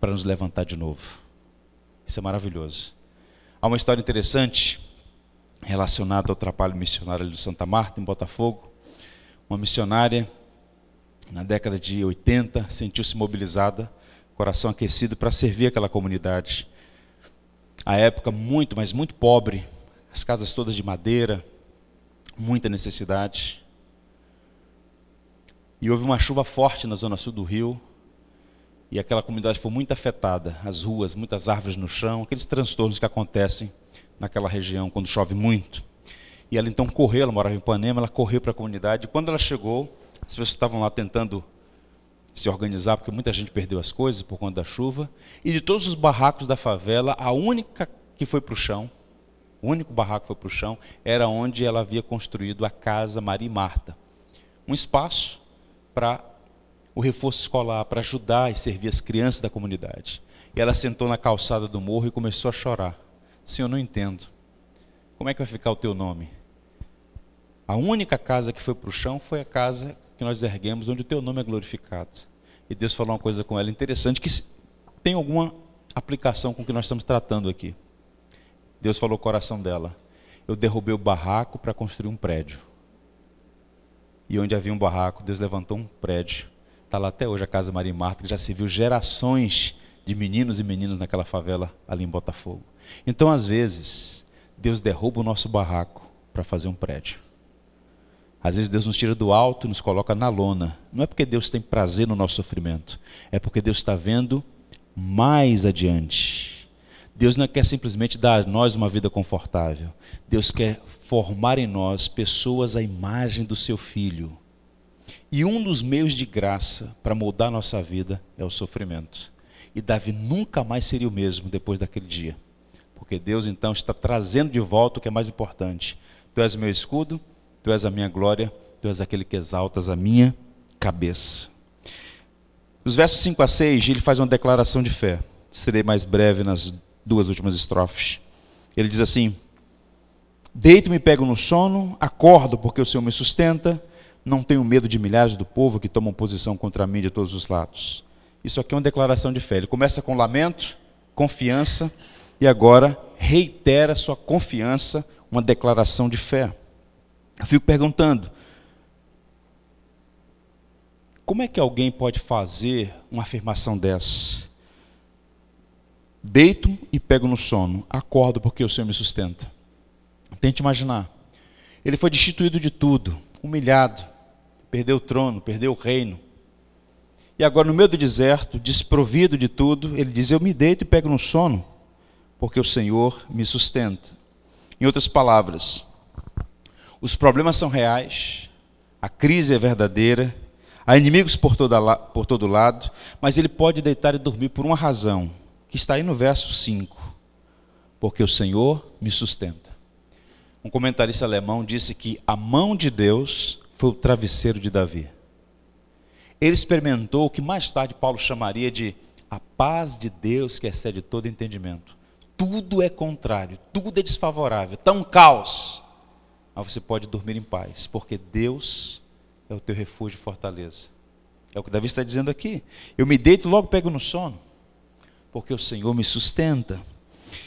para nos levantar de novo. Isso é maravilhoso. Há uma história interessante relacionada ao trabalho missionário de Santa Marta, em Botafogo. Uma missionária, na década de 80, sentiu-se mobilizada, coração aquecido para servir aquela comunidade. A época muito, mas muito pobre, as casas todas de madeira, muita necessidade. E houve uma chuva forte na zona sul do Rio, e aquela comunidade foi muito afetada. As ruas, muitas árvores no chão, aqueles transtornos que acontecem naquela região quando chove muito. E ela então correu, ela morava em Ipanema, ela correu para a comunidade. E quando ela chegou, as pessoas estavam lá tentando se organizar, porque muita gente perdeu as coisas por conta da chuva. E de todos os barracos da favela, a única que foi para o chão o único barraco foi para o chão, era onde ela havia construído a casa Maria e Marta. Um espaço para o reforço escolar, para ajudar e servir as crianças da comunidade. E ela sentou na calçada do morro e começou a chorar. Senhor, não entendo. Como é que vai ficar o teu nome? A única casa que foi para o chão foi a casa que nós erguemos, onde o teu nome é glorificado. E Deus falou uma coisa com ela interessante, que tem alguma aplicação com o que nós estamos tratando aqui. Deus falou no coração dela: Eu derrubei o barraco para construir um prédio. E onde havia um barraco, Deus levantou um prédio. Está lá até hoje a Casa Maria e Marta, que já se viu gerações de meninos e meninas naquela favela ali em Botafogo. Então, às vezes, Deus derruba o nosso barraco para fazer um prédio. Às vezes Deus nos tira do alto e nos coloca na lona. Não é porque Deus tem prazer no nosso sofrimento, é porque Deus está vendo mais adiante. Deus não quer simplesmente dar a nós uma vida confortável. Deus quer formar em nós pessoas à imagem do seu filho. E um dos meios de graça para moldar nossa vida é o sofrimento. E Davi nunca mais seria o mesmo depois daquele dia. Porque Deus então está trazendo de volta o que é mais importante. Tu és meu escudo, tu és a minha glória, tu és aquele que exaltas a minha cabeça. Nos versos 5 a 6, ele faz uma declaração de fé. Serei mais breve nas duas últimas estrofes. Ele diz assim: Deito-me, pego no sono, acordo porque o Senhor me sustenta, não tenho medo de milhares do povo que tomam posição contra mim de todos os lados. Isso aqui é uma declaração de fé. Ele começa com lamento, confiança e agora reitera sua confiança, uma declaração de fé. Eu fico perguntando: como é que alguém pode fazer uma afirmação dessa? Deito e pego no sono, acordo porque o Senhor me sustenta. Tente imaginar. Ele foi destituído de tudo, humilhado, perdeu o trono, perdeu o reino. E agora, no meio do deserto, desprovido de tudo, ele diz: Eu me deito e pego no sono, porque o Senhor me sustenta. Em outras palavras, os problemas são reais, a crise é verdadeira, há inimigos por, toda, por todo lado, mas ele pode deitar e dormir por uma razão, que está aí no verso 5: Porque o Senhor me sustenta. Um comentarista alemão disse que a mão de Deus foi o travesseiro de Davi. Ele experimentou o que mais tarde Paulo chamaria de a paz de Deus que excede todo entendimento. Tudo é contrário, tudo é desfavorável, está um caos. Mas você pode dormir em paz, porque Deus é o teu refúgio e fortaleza. É o que Davi está dizendo aqui. Eu me deito e logo pego no sono, porque o Senhor me sustenta.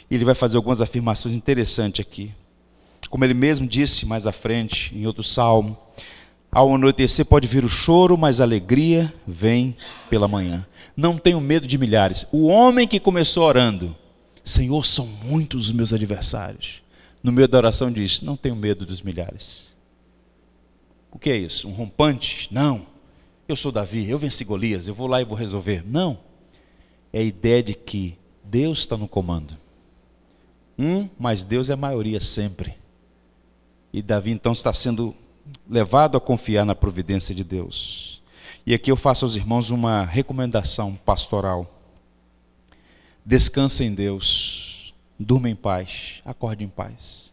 E ele vai fazer algumas afirmações interessantes aqui. Como ele mesmo disse mais à frente, em outro salmo, ao anoitecer pode vir o choro, mas a alegria vem pela manhã. Não tenho medo de milhares. O homem que começou orando, Senhor, são muitos os meus adversários. No meio da oração diz: Não tenho medo dos milhares. O que é isso? Um rompante? Não. Eu sou Davi, eu venci Golias, eu vou lá e vou resolver. Não. É a ideia de que Deus está no comando. Um, mas Deus é a maioria sempre. E Davi então está sendo levado a confiar na providência de Deus. E aqui eu faço aos irmãos uma recomendação pastoral. Descanse em Deus, durma em paz, acorde em paz.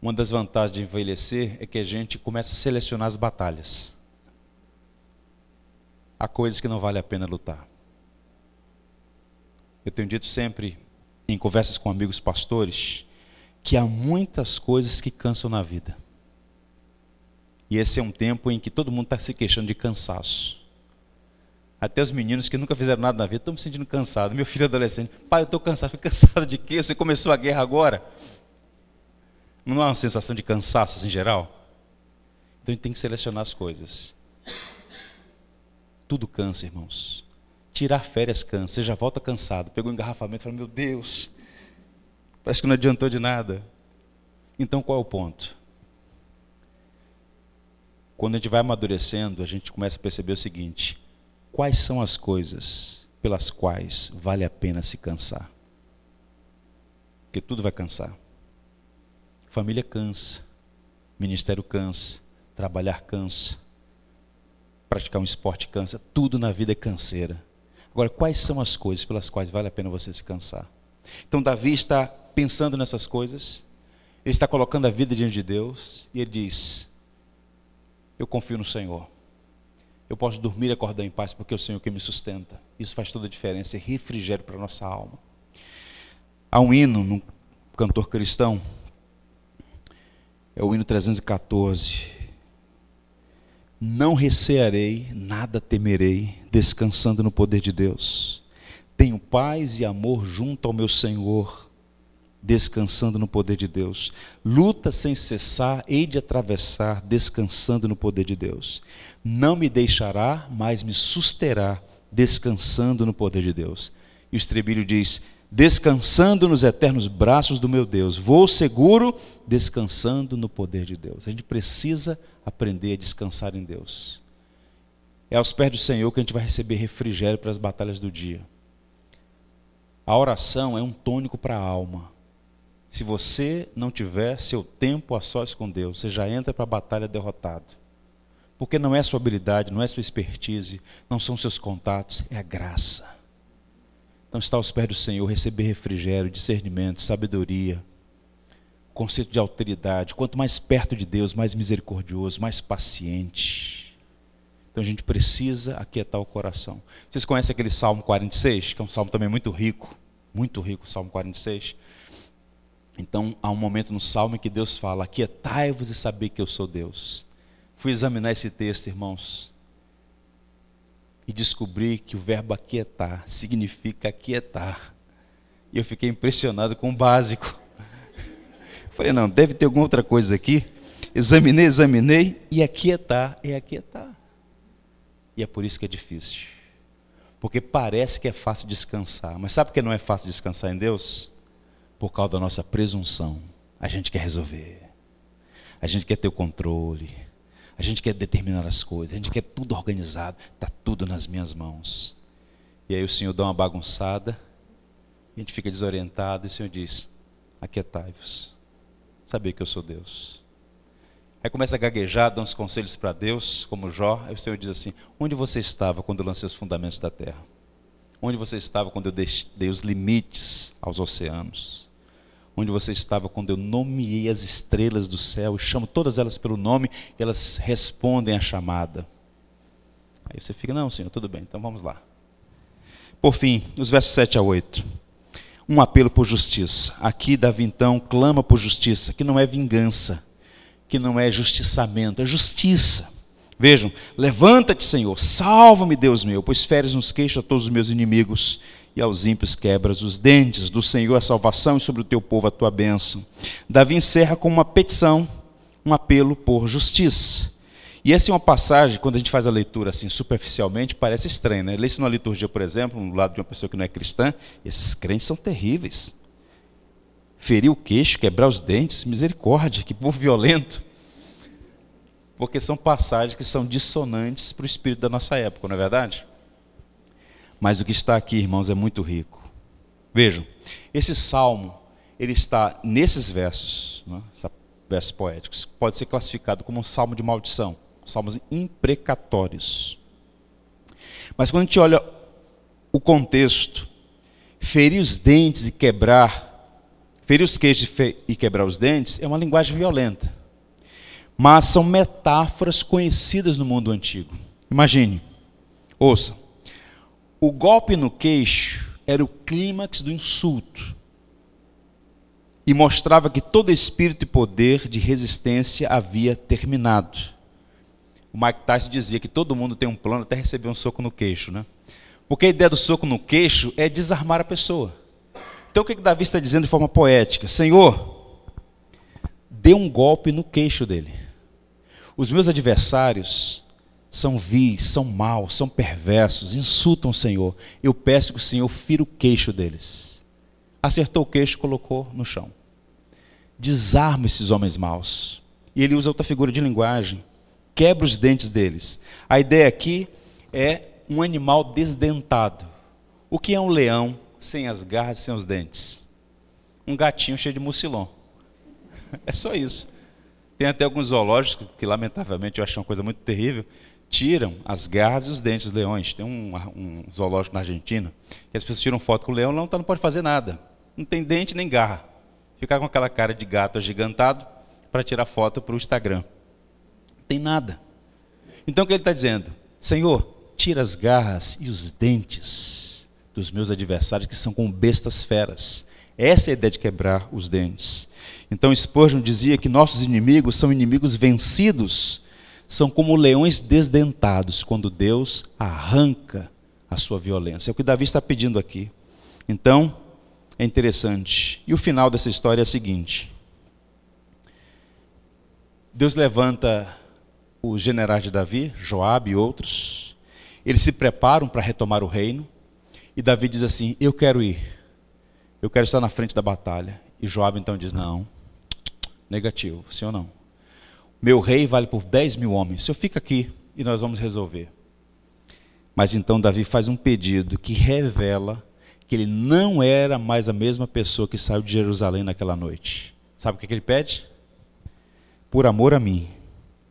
Uma das vantagens de envelhecer é que a gente começa a selecionar as batalhas. Há coisas que não vale a pena lutar. Eu tenho dito sempre em conversas com amigos pastores que há muitas coisas que cansam na vida. E esse é um tempo em que todo mundo está se queixando de cansaço. Até os meninos que nunca fizeram nada na vida estão me sentindo cansado. Meu filho adolescente, pai, eu estou cansado. Fico cansado de quê? Você começou a guerra agora? Não há uma sensação de cansaço assim, em geral? Então a gente tem que selecionar as coisas. Tudo cansa, irmãos. Tirar férias cansa. Você já volta cansado. Pegou um engarrafamento e fala: Meu Deus, parece que não adiantou de nada. Então qual é o ponto? Quando a gente vai amadurecendo, a gente começa a perceber o seguinte: quais são as coisas pelas quais vale a pena se cansar? Porque tudo vai cansar. Família cansa, ministério cansa, trabalhar cansa, praticar um esporte cansa, tudo na vida é canseira. Agora, quais são as coisas pelas quais vale a pena você se cansar? Então, Davi está pensando nessas coisas, ele está colocando a vida diante de Deus, e ele diz: eu confio no Senhor. Eu posso dormir e acordar em paz porque é o Senhor que me sustenta. Isso faz toda a diferença, é refrigério para a nossa alma. Há um hino no cantor cristão, é o hino 314. Não recearei, nada temerei, descansando no poder de Deus. Tenho paz e amor junto ao meu Senhor descansando no poder de Deus. Luta sem cessar, hei de atravessar, descansando no poder de Deus. Não me deixará, mas me susterá, descansando no poder de Deus. E o estribilho diz: descansando nos eternos braços do meu Deus. Vou seguro, descansando no poder de Deus. A gente precisa aprender a descansar em Deus. É aos pés do Senhor que a gente vai receber refrigério para as batalhas do dia. A oração é um tônico para a alma. Se você não tiver seu tempo a sós com Deus, você já entra para a batalha derrotado. Porque não é sua habilidade, não é sua expertise, não são seus contatos, é a graça. Então está aos pés do Senhor, receber refrigério, discernimento, sabedoria, conceito de alteridade. Quanto mais perto de Deus, mais misericordioso, mais paciente. Então a gente precisa aquietar o coração. Vocês conhecem aquele Salmo 46, que é um salmo também muito rico, muito rico, Salmo 46. Então há um momento no Salmo em que Deus fala: Aquietai-vos e saber que eu sou Deus. Fui examinar esse texto, irmãos, e descobri que o verbo aquietar significa aquietar. E eu fiquei impressionado com o básico. Falei, não, deve ter alguma outra coisa aqui. Examinei, examinei, e aquietar é aquietar. E é por isso que é difícil. Porque parece que é fácil descansar. Mas sabe por que não é fácil descansar em Deus? Por causa da nossa presunção. A gente quer resolver. A gente quer ter o controle. A gente quer determinar as coisas, a gente quer tudo organizado, está tudo nas minhas mãos. E aí o Senhor dá uma bagunçada, a gente fica desorientado, e o Senhor diz: Aquietai-vos, sabia que eu sou Deus. Aí começa a gaguejar, dá uns conselhos para Deus, como Jó, aí o Senhor diz assim: Onde você estava quando lancei os fundamentos da terra? Onde você estava quando eu dei os limites aos oceanos? Onde você estava quando eu nomeei as estrelas do céu e chamo todas elas pelo nome e elas respondem à chamada? Aí você fica, não, Senhor, tudo bem, então vamos lá. Por fim, os versos 7 a 8. Um apelo por justiça. Aqui Davi então clama por justiça, que não é vingança, que não é justiçamento, é justiça. Vejam, levanta-te, Senhor, salva-me, Deus meu, pois feres nos queixos a todos os meus inimigos e aos ímpios quebras os dentes. Do Senhor a salvação e sobre o teu povo a tua bênção. Davi encerra com uma petição, um apelo por justiça. E essa é uma passagem, quando a gente faz a leitura assim superficialmente, parece estranha. Né? Lê-se numa liturgia, por exemplo, no lado de uma pessoa que não é cristã, esses crentes são terríveis. Ferir o queixo, quebrar os dentes, misericórdia, que povo violento porque são passagens que são dissonantes para o espírito da nossa época, não é verdade? Mas o que está aqui, irmãos, é muito rico. Vejam, esse salmo, ele está nesses versos, né, versos poéticos, pode ser classificado como um salmo de maldição, salmos imprecatórios. Mas quando a gente olha o contexto, ferir os dentes e quebrar, ferir os queixos e quebrar os dentes, é uma linguagem violenta mas são metáforas conhecidas no mundo antigo. Imagine, ouça, o golpe no queixo era o clímax do insulto e mostrava que todo espírito e poder de resistência havia terminado. O Mike Tyson dizia que todo mundo tem um plano até receber um soco no queixo, né? Porque a ideia do soco no queixo é desarmar a pessoa. Então o que, que Davi está dizendo de forma poética? Senhor, dê um golpe no queixo dele. Os meus adversários são vis, são maus, são perversos, insultam o Senhor. Eu peço que o Senhor fira o queixo deles. Acertou o queixo, colocou no chão. Desarma esses homens maus. E ele usa outra figura de linguagem. Quebra os dentes deles. A ideia aqui é um animal desdentado. O que é um leão sem as garras, sem os dentes? Um gatinho cheio de mucilon. É só isso. Tem até alguns zoológicos que, lamentavelmente, eu acho uma coisa muito terrível, tiram as garras e os dentes dos leões. Tem um, um zoológico na Argentina que as pessoas tiram foto com o leão, o leão não pode fazer nada. Não tem dente nem garra. Ficar com aquela cara de gato agigantado para tirar foto para o Instagram. Não tem nada. Então o que ele está dizendo? Senhor, tira as garras e os dentes dos meus adversários que são como bestas feras. Essa é a ideia de quebrar os dentes. Então Spurgeon dizia que nossos inimigos são inimigos vencidos, são como leões desdentados quando Deus arranca a sua violência. É o que Davi está pedindo aqui. Então, é interessante. E o final dessa história é o seguinte: Deus levanta os generais de Davi, Joabe e outros. Eles se preparam para retomar o reino. E Davi diz assim: Eu quero ir. Eu quero estar na frente da batalha. E Joabe então diz: Não, negativo, sim ou não? Meu rei vale por 10 mil homens. Se eu fico aqui e nós vamos resolver. Mas então Davi faz um pedido que revela que ele não era mais a mesma pessoa que saiu de Jerusalém naquela noite. Sabe o que ele pede? Por amor a mim,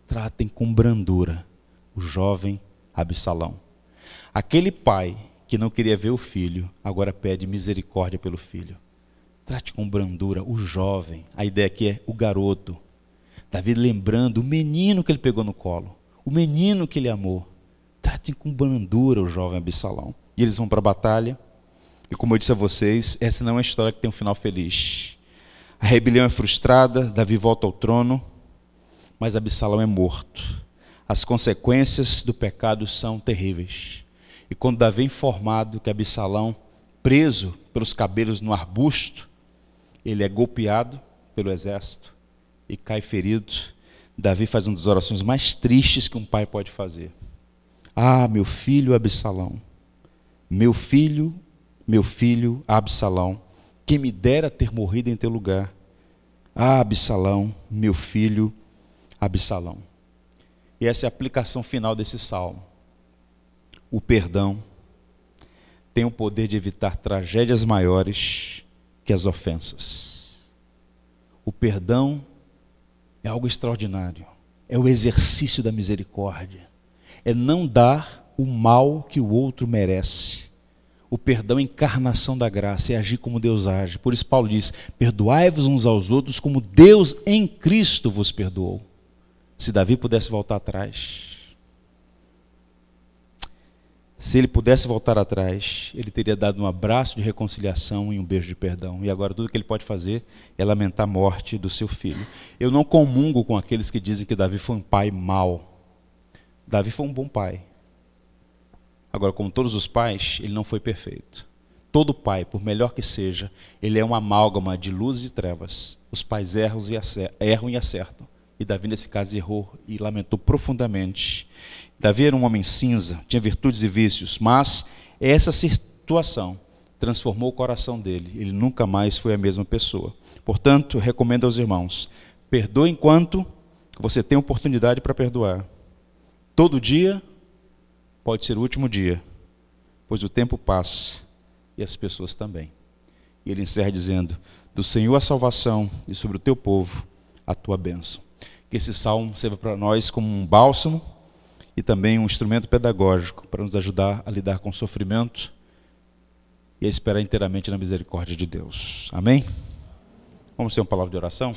tratem com brandura o jovem Absalão. Aquele pai que não queria ver o filho, agora pede misericórdia pelo filho. Trate com brandura o jovem. A ideia aqui é o garoto. Davi lembrando o menino que ele pegou no colo, o menino que ele amou. Trate com brandura o jovem Absalão. E eles vão para a batalha. E como eu disse a vocês, essa não é uma história que tem um final feliz. A rebelião é frustrada, Davi volta ao trono, mas Absalão é morto. As consequências do pecado são terríveis. E quando Davi é informado que Absalão, preso pelos cabelos no arbusto, ele é golpeado pelo exército e cai ferido. Davi faz uma das orações mais tristes que um pai pode fazer. Ah, meu filho Absalão, meu filho, meu filho Absalão, que me dera ter morrido em teu lugar. Ah, Absalão, meu filho Absalão. E essa é a aplicação final desse salmo. O perdão tem o poder de evitar tragédias maiores que as ofensas. O perdão é algo extraordinário. É o exercício da misericórdia. É não dar o mal que o outro merece. O perdão é a encarnação da graça, é agir como Deus age. Por isso Paulo diz: "Perdoai-vos uns aos outros como Deus em Cristo vos perdoou". Se Davi pudesse voltar atrás, se ele pudesse voltar atrás, ele teria dado um abraço de reconciliação e um beijo de perdão. E agora tudo que ele pode fazer é lamentar a morte do seu filho. Eu não comungo com aqueles que dizem que Davi foi um pai mau. Davi foi um bom pai. Agora, como todos os pais, ele não foi perfeito. Todo pai, por melhor que seja, ele é uma amálgama de luz e trevas. Os pais erram e acertam. E Davi, nesse caso, errou e lamentou profundamente. Davi era um homem cinza, tinha virtudes e vícios, mas essa situação transformou o coração dele. Ele nunca mais foi a mesma pessoa. Portanto, recomendo aos irmãos: perdoe enquanto você tem oportunidade para perdoar. Todo dia pode ser o último dia, pois o tempo passa e as pessoas também. E ele encerra dizendo: Do Senhor a salvação e sobre o teu povo a tua bênção. Que esse salmo sirva para nós como um bálsamo e também um instrumento pedagógico para nos ajudar a lidar com o sofrimento e a esperar inteiramente na misericórdia de Deus. Amém? Vamos ter uma palavra de oração?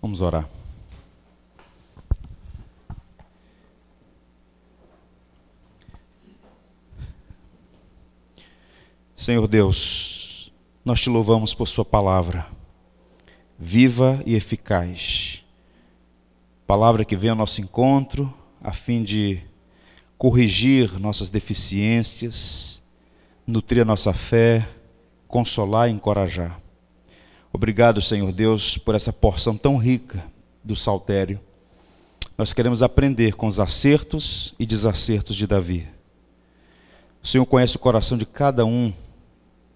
Vamos orar. Senhor Deus, nós te louvamos por Sua palavra, viva e eficaz palavra que vem ao nosso encontro a fim de corrigir nossas deficiências, nutrir a nossa fé, consolar e encorajar. Obrigado, Senhor Deus, por essa porção tão rica do saltério. Nós queremos aprender com os acertos e desacertos de Davi. O Senhor conhece o coração de cada um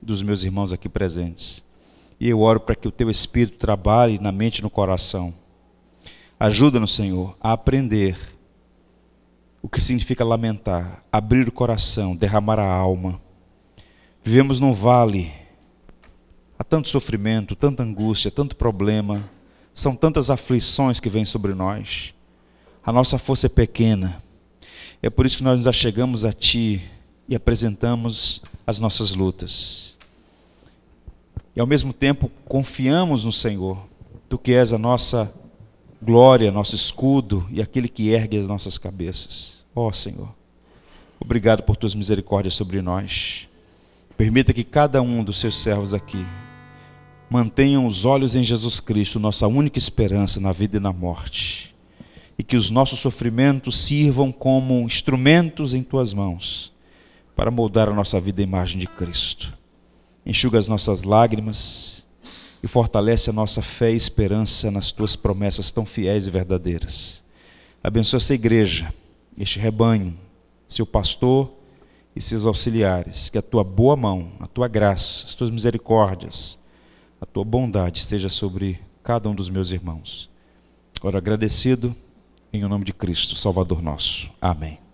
dos meus irmãos aqui presentes. E eu oro para que o teu espírito trabalhe na mente e no coração Ajuda-nos, Senhor, a aprender o que significa lamentar, abrir o coração, derramar a alma. Vivemos num vale, há tanto sofrimento, tanta angústia, tanto problema, são tantas aflições que vêm sobre nós. A nossa força é pequena. É por isso que nós nos achegamos a Ti e apresentamos as nossas lutas. E ao mesmo tempo confiamos no Senhor, Tu que és a nossa glória, nosso escudo e aquele que ergue as nossas cabeças. Ó oh, Senhor, obrigado por tuas misericórdias sobre nós. Permita que cada um dos seus servos aqui mantenham os olhos em Jesus Cristo, nossa única esperança na vida e na morte. E que os nossos sofrimentos sirvam como instrumentos em tuas mãos para moldar a nossa vida à imagem de Cristo. Enxuga as nossas lágrimas e fortalece a nossa fé e esperança nas tuas promessas tão fiéis e verdadeiras. Abençoa essa igreja, este rebanho, seu pastor e seus auxiliares, que a tua boa mão, a tua graça, as tuas misericórdias, a tua bondade esteja sobre cada um dos meus irmãos. Ora, agradecido em nome de Cristo, Salvador nosso. Amém.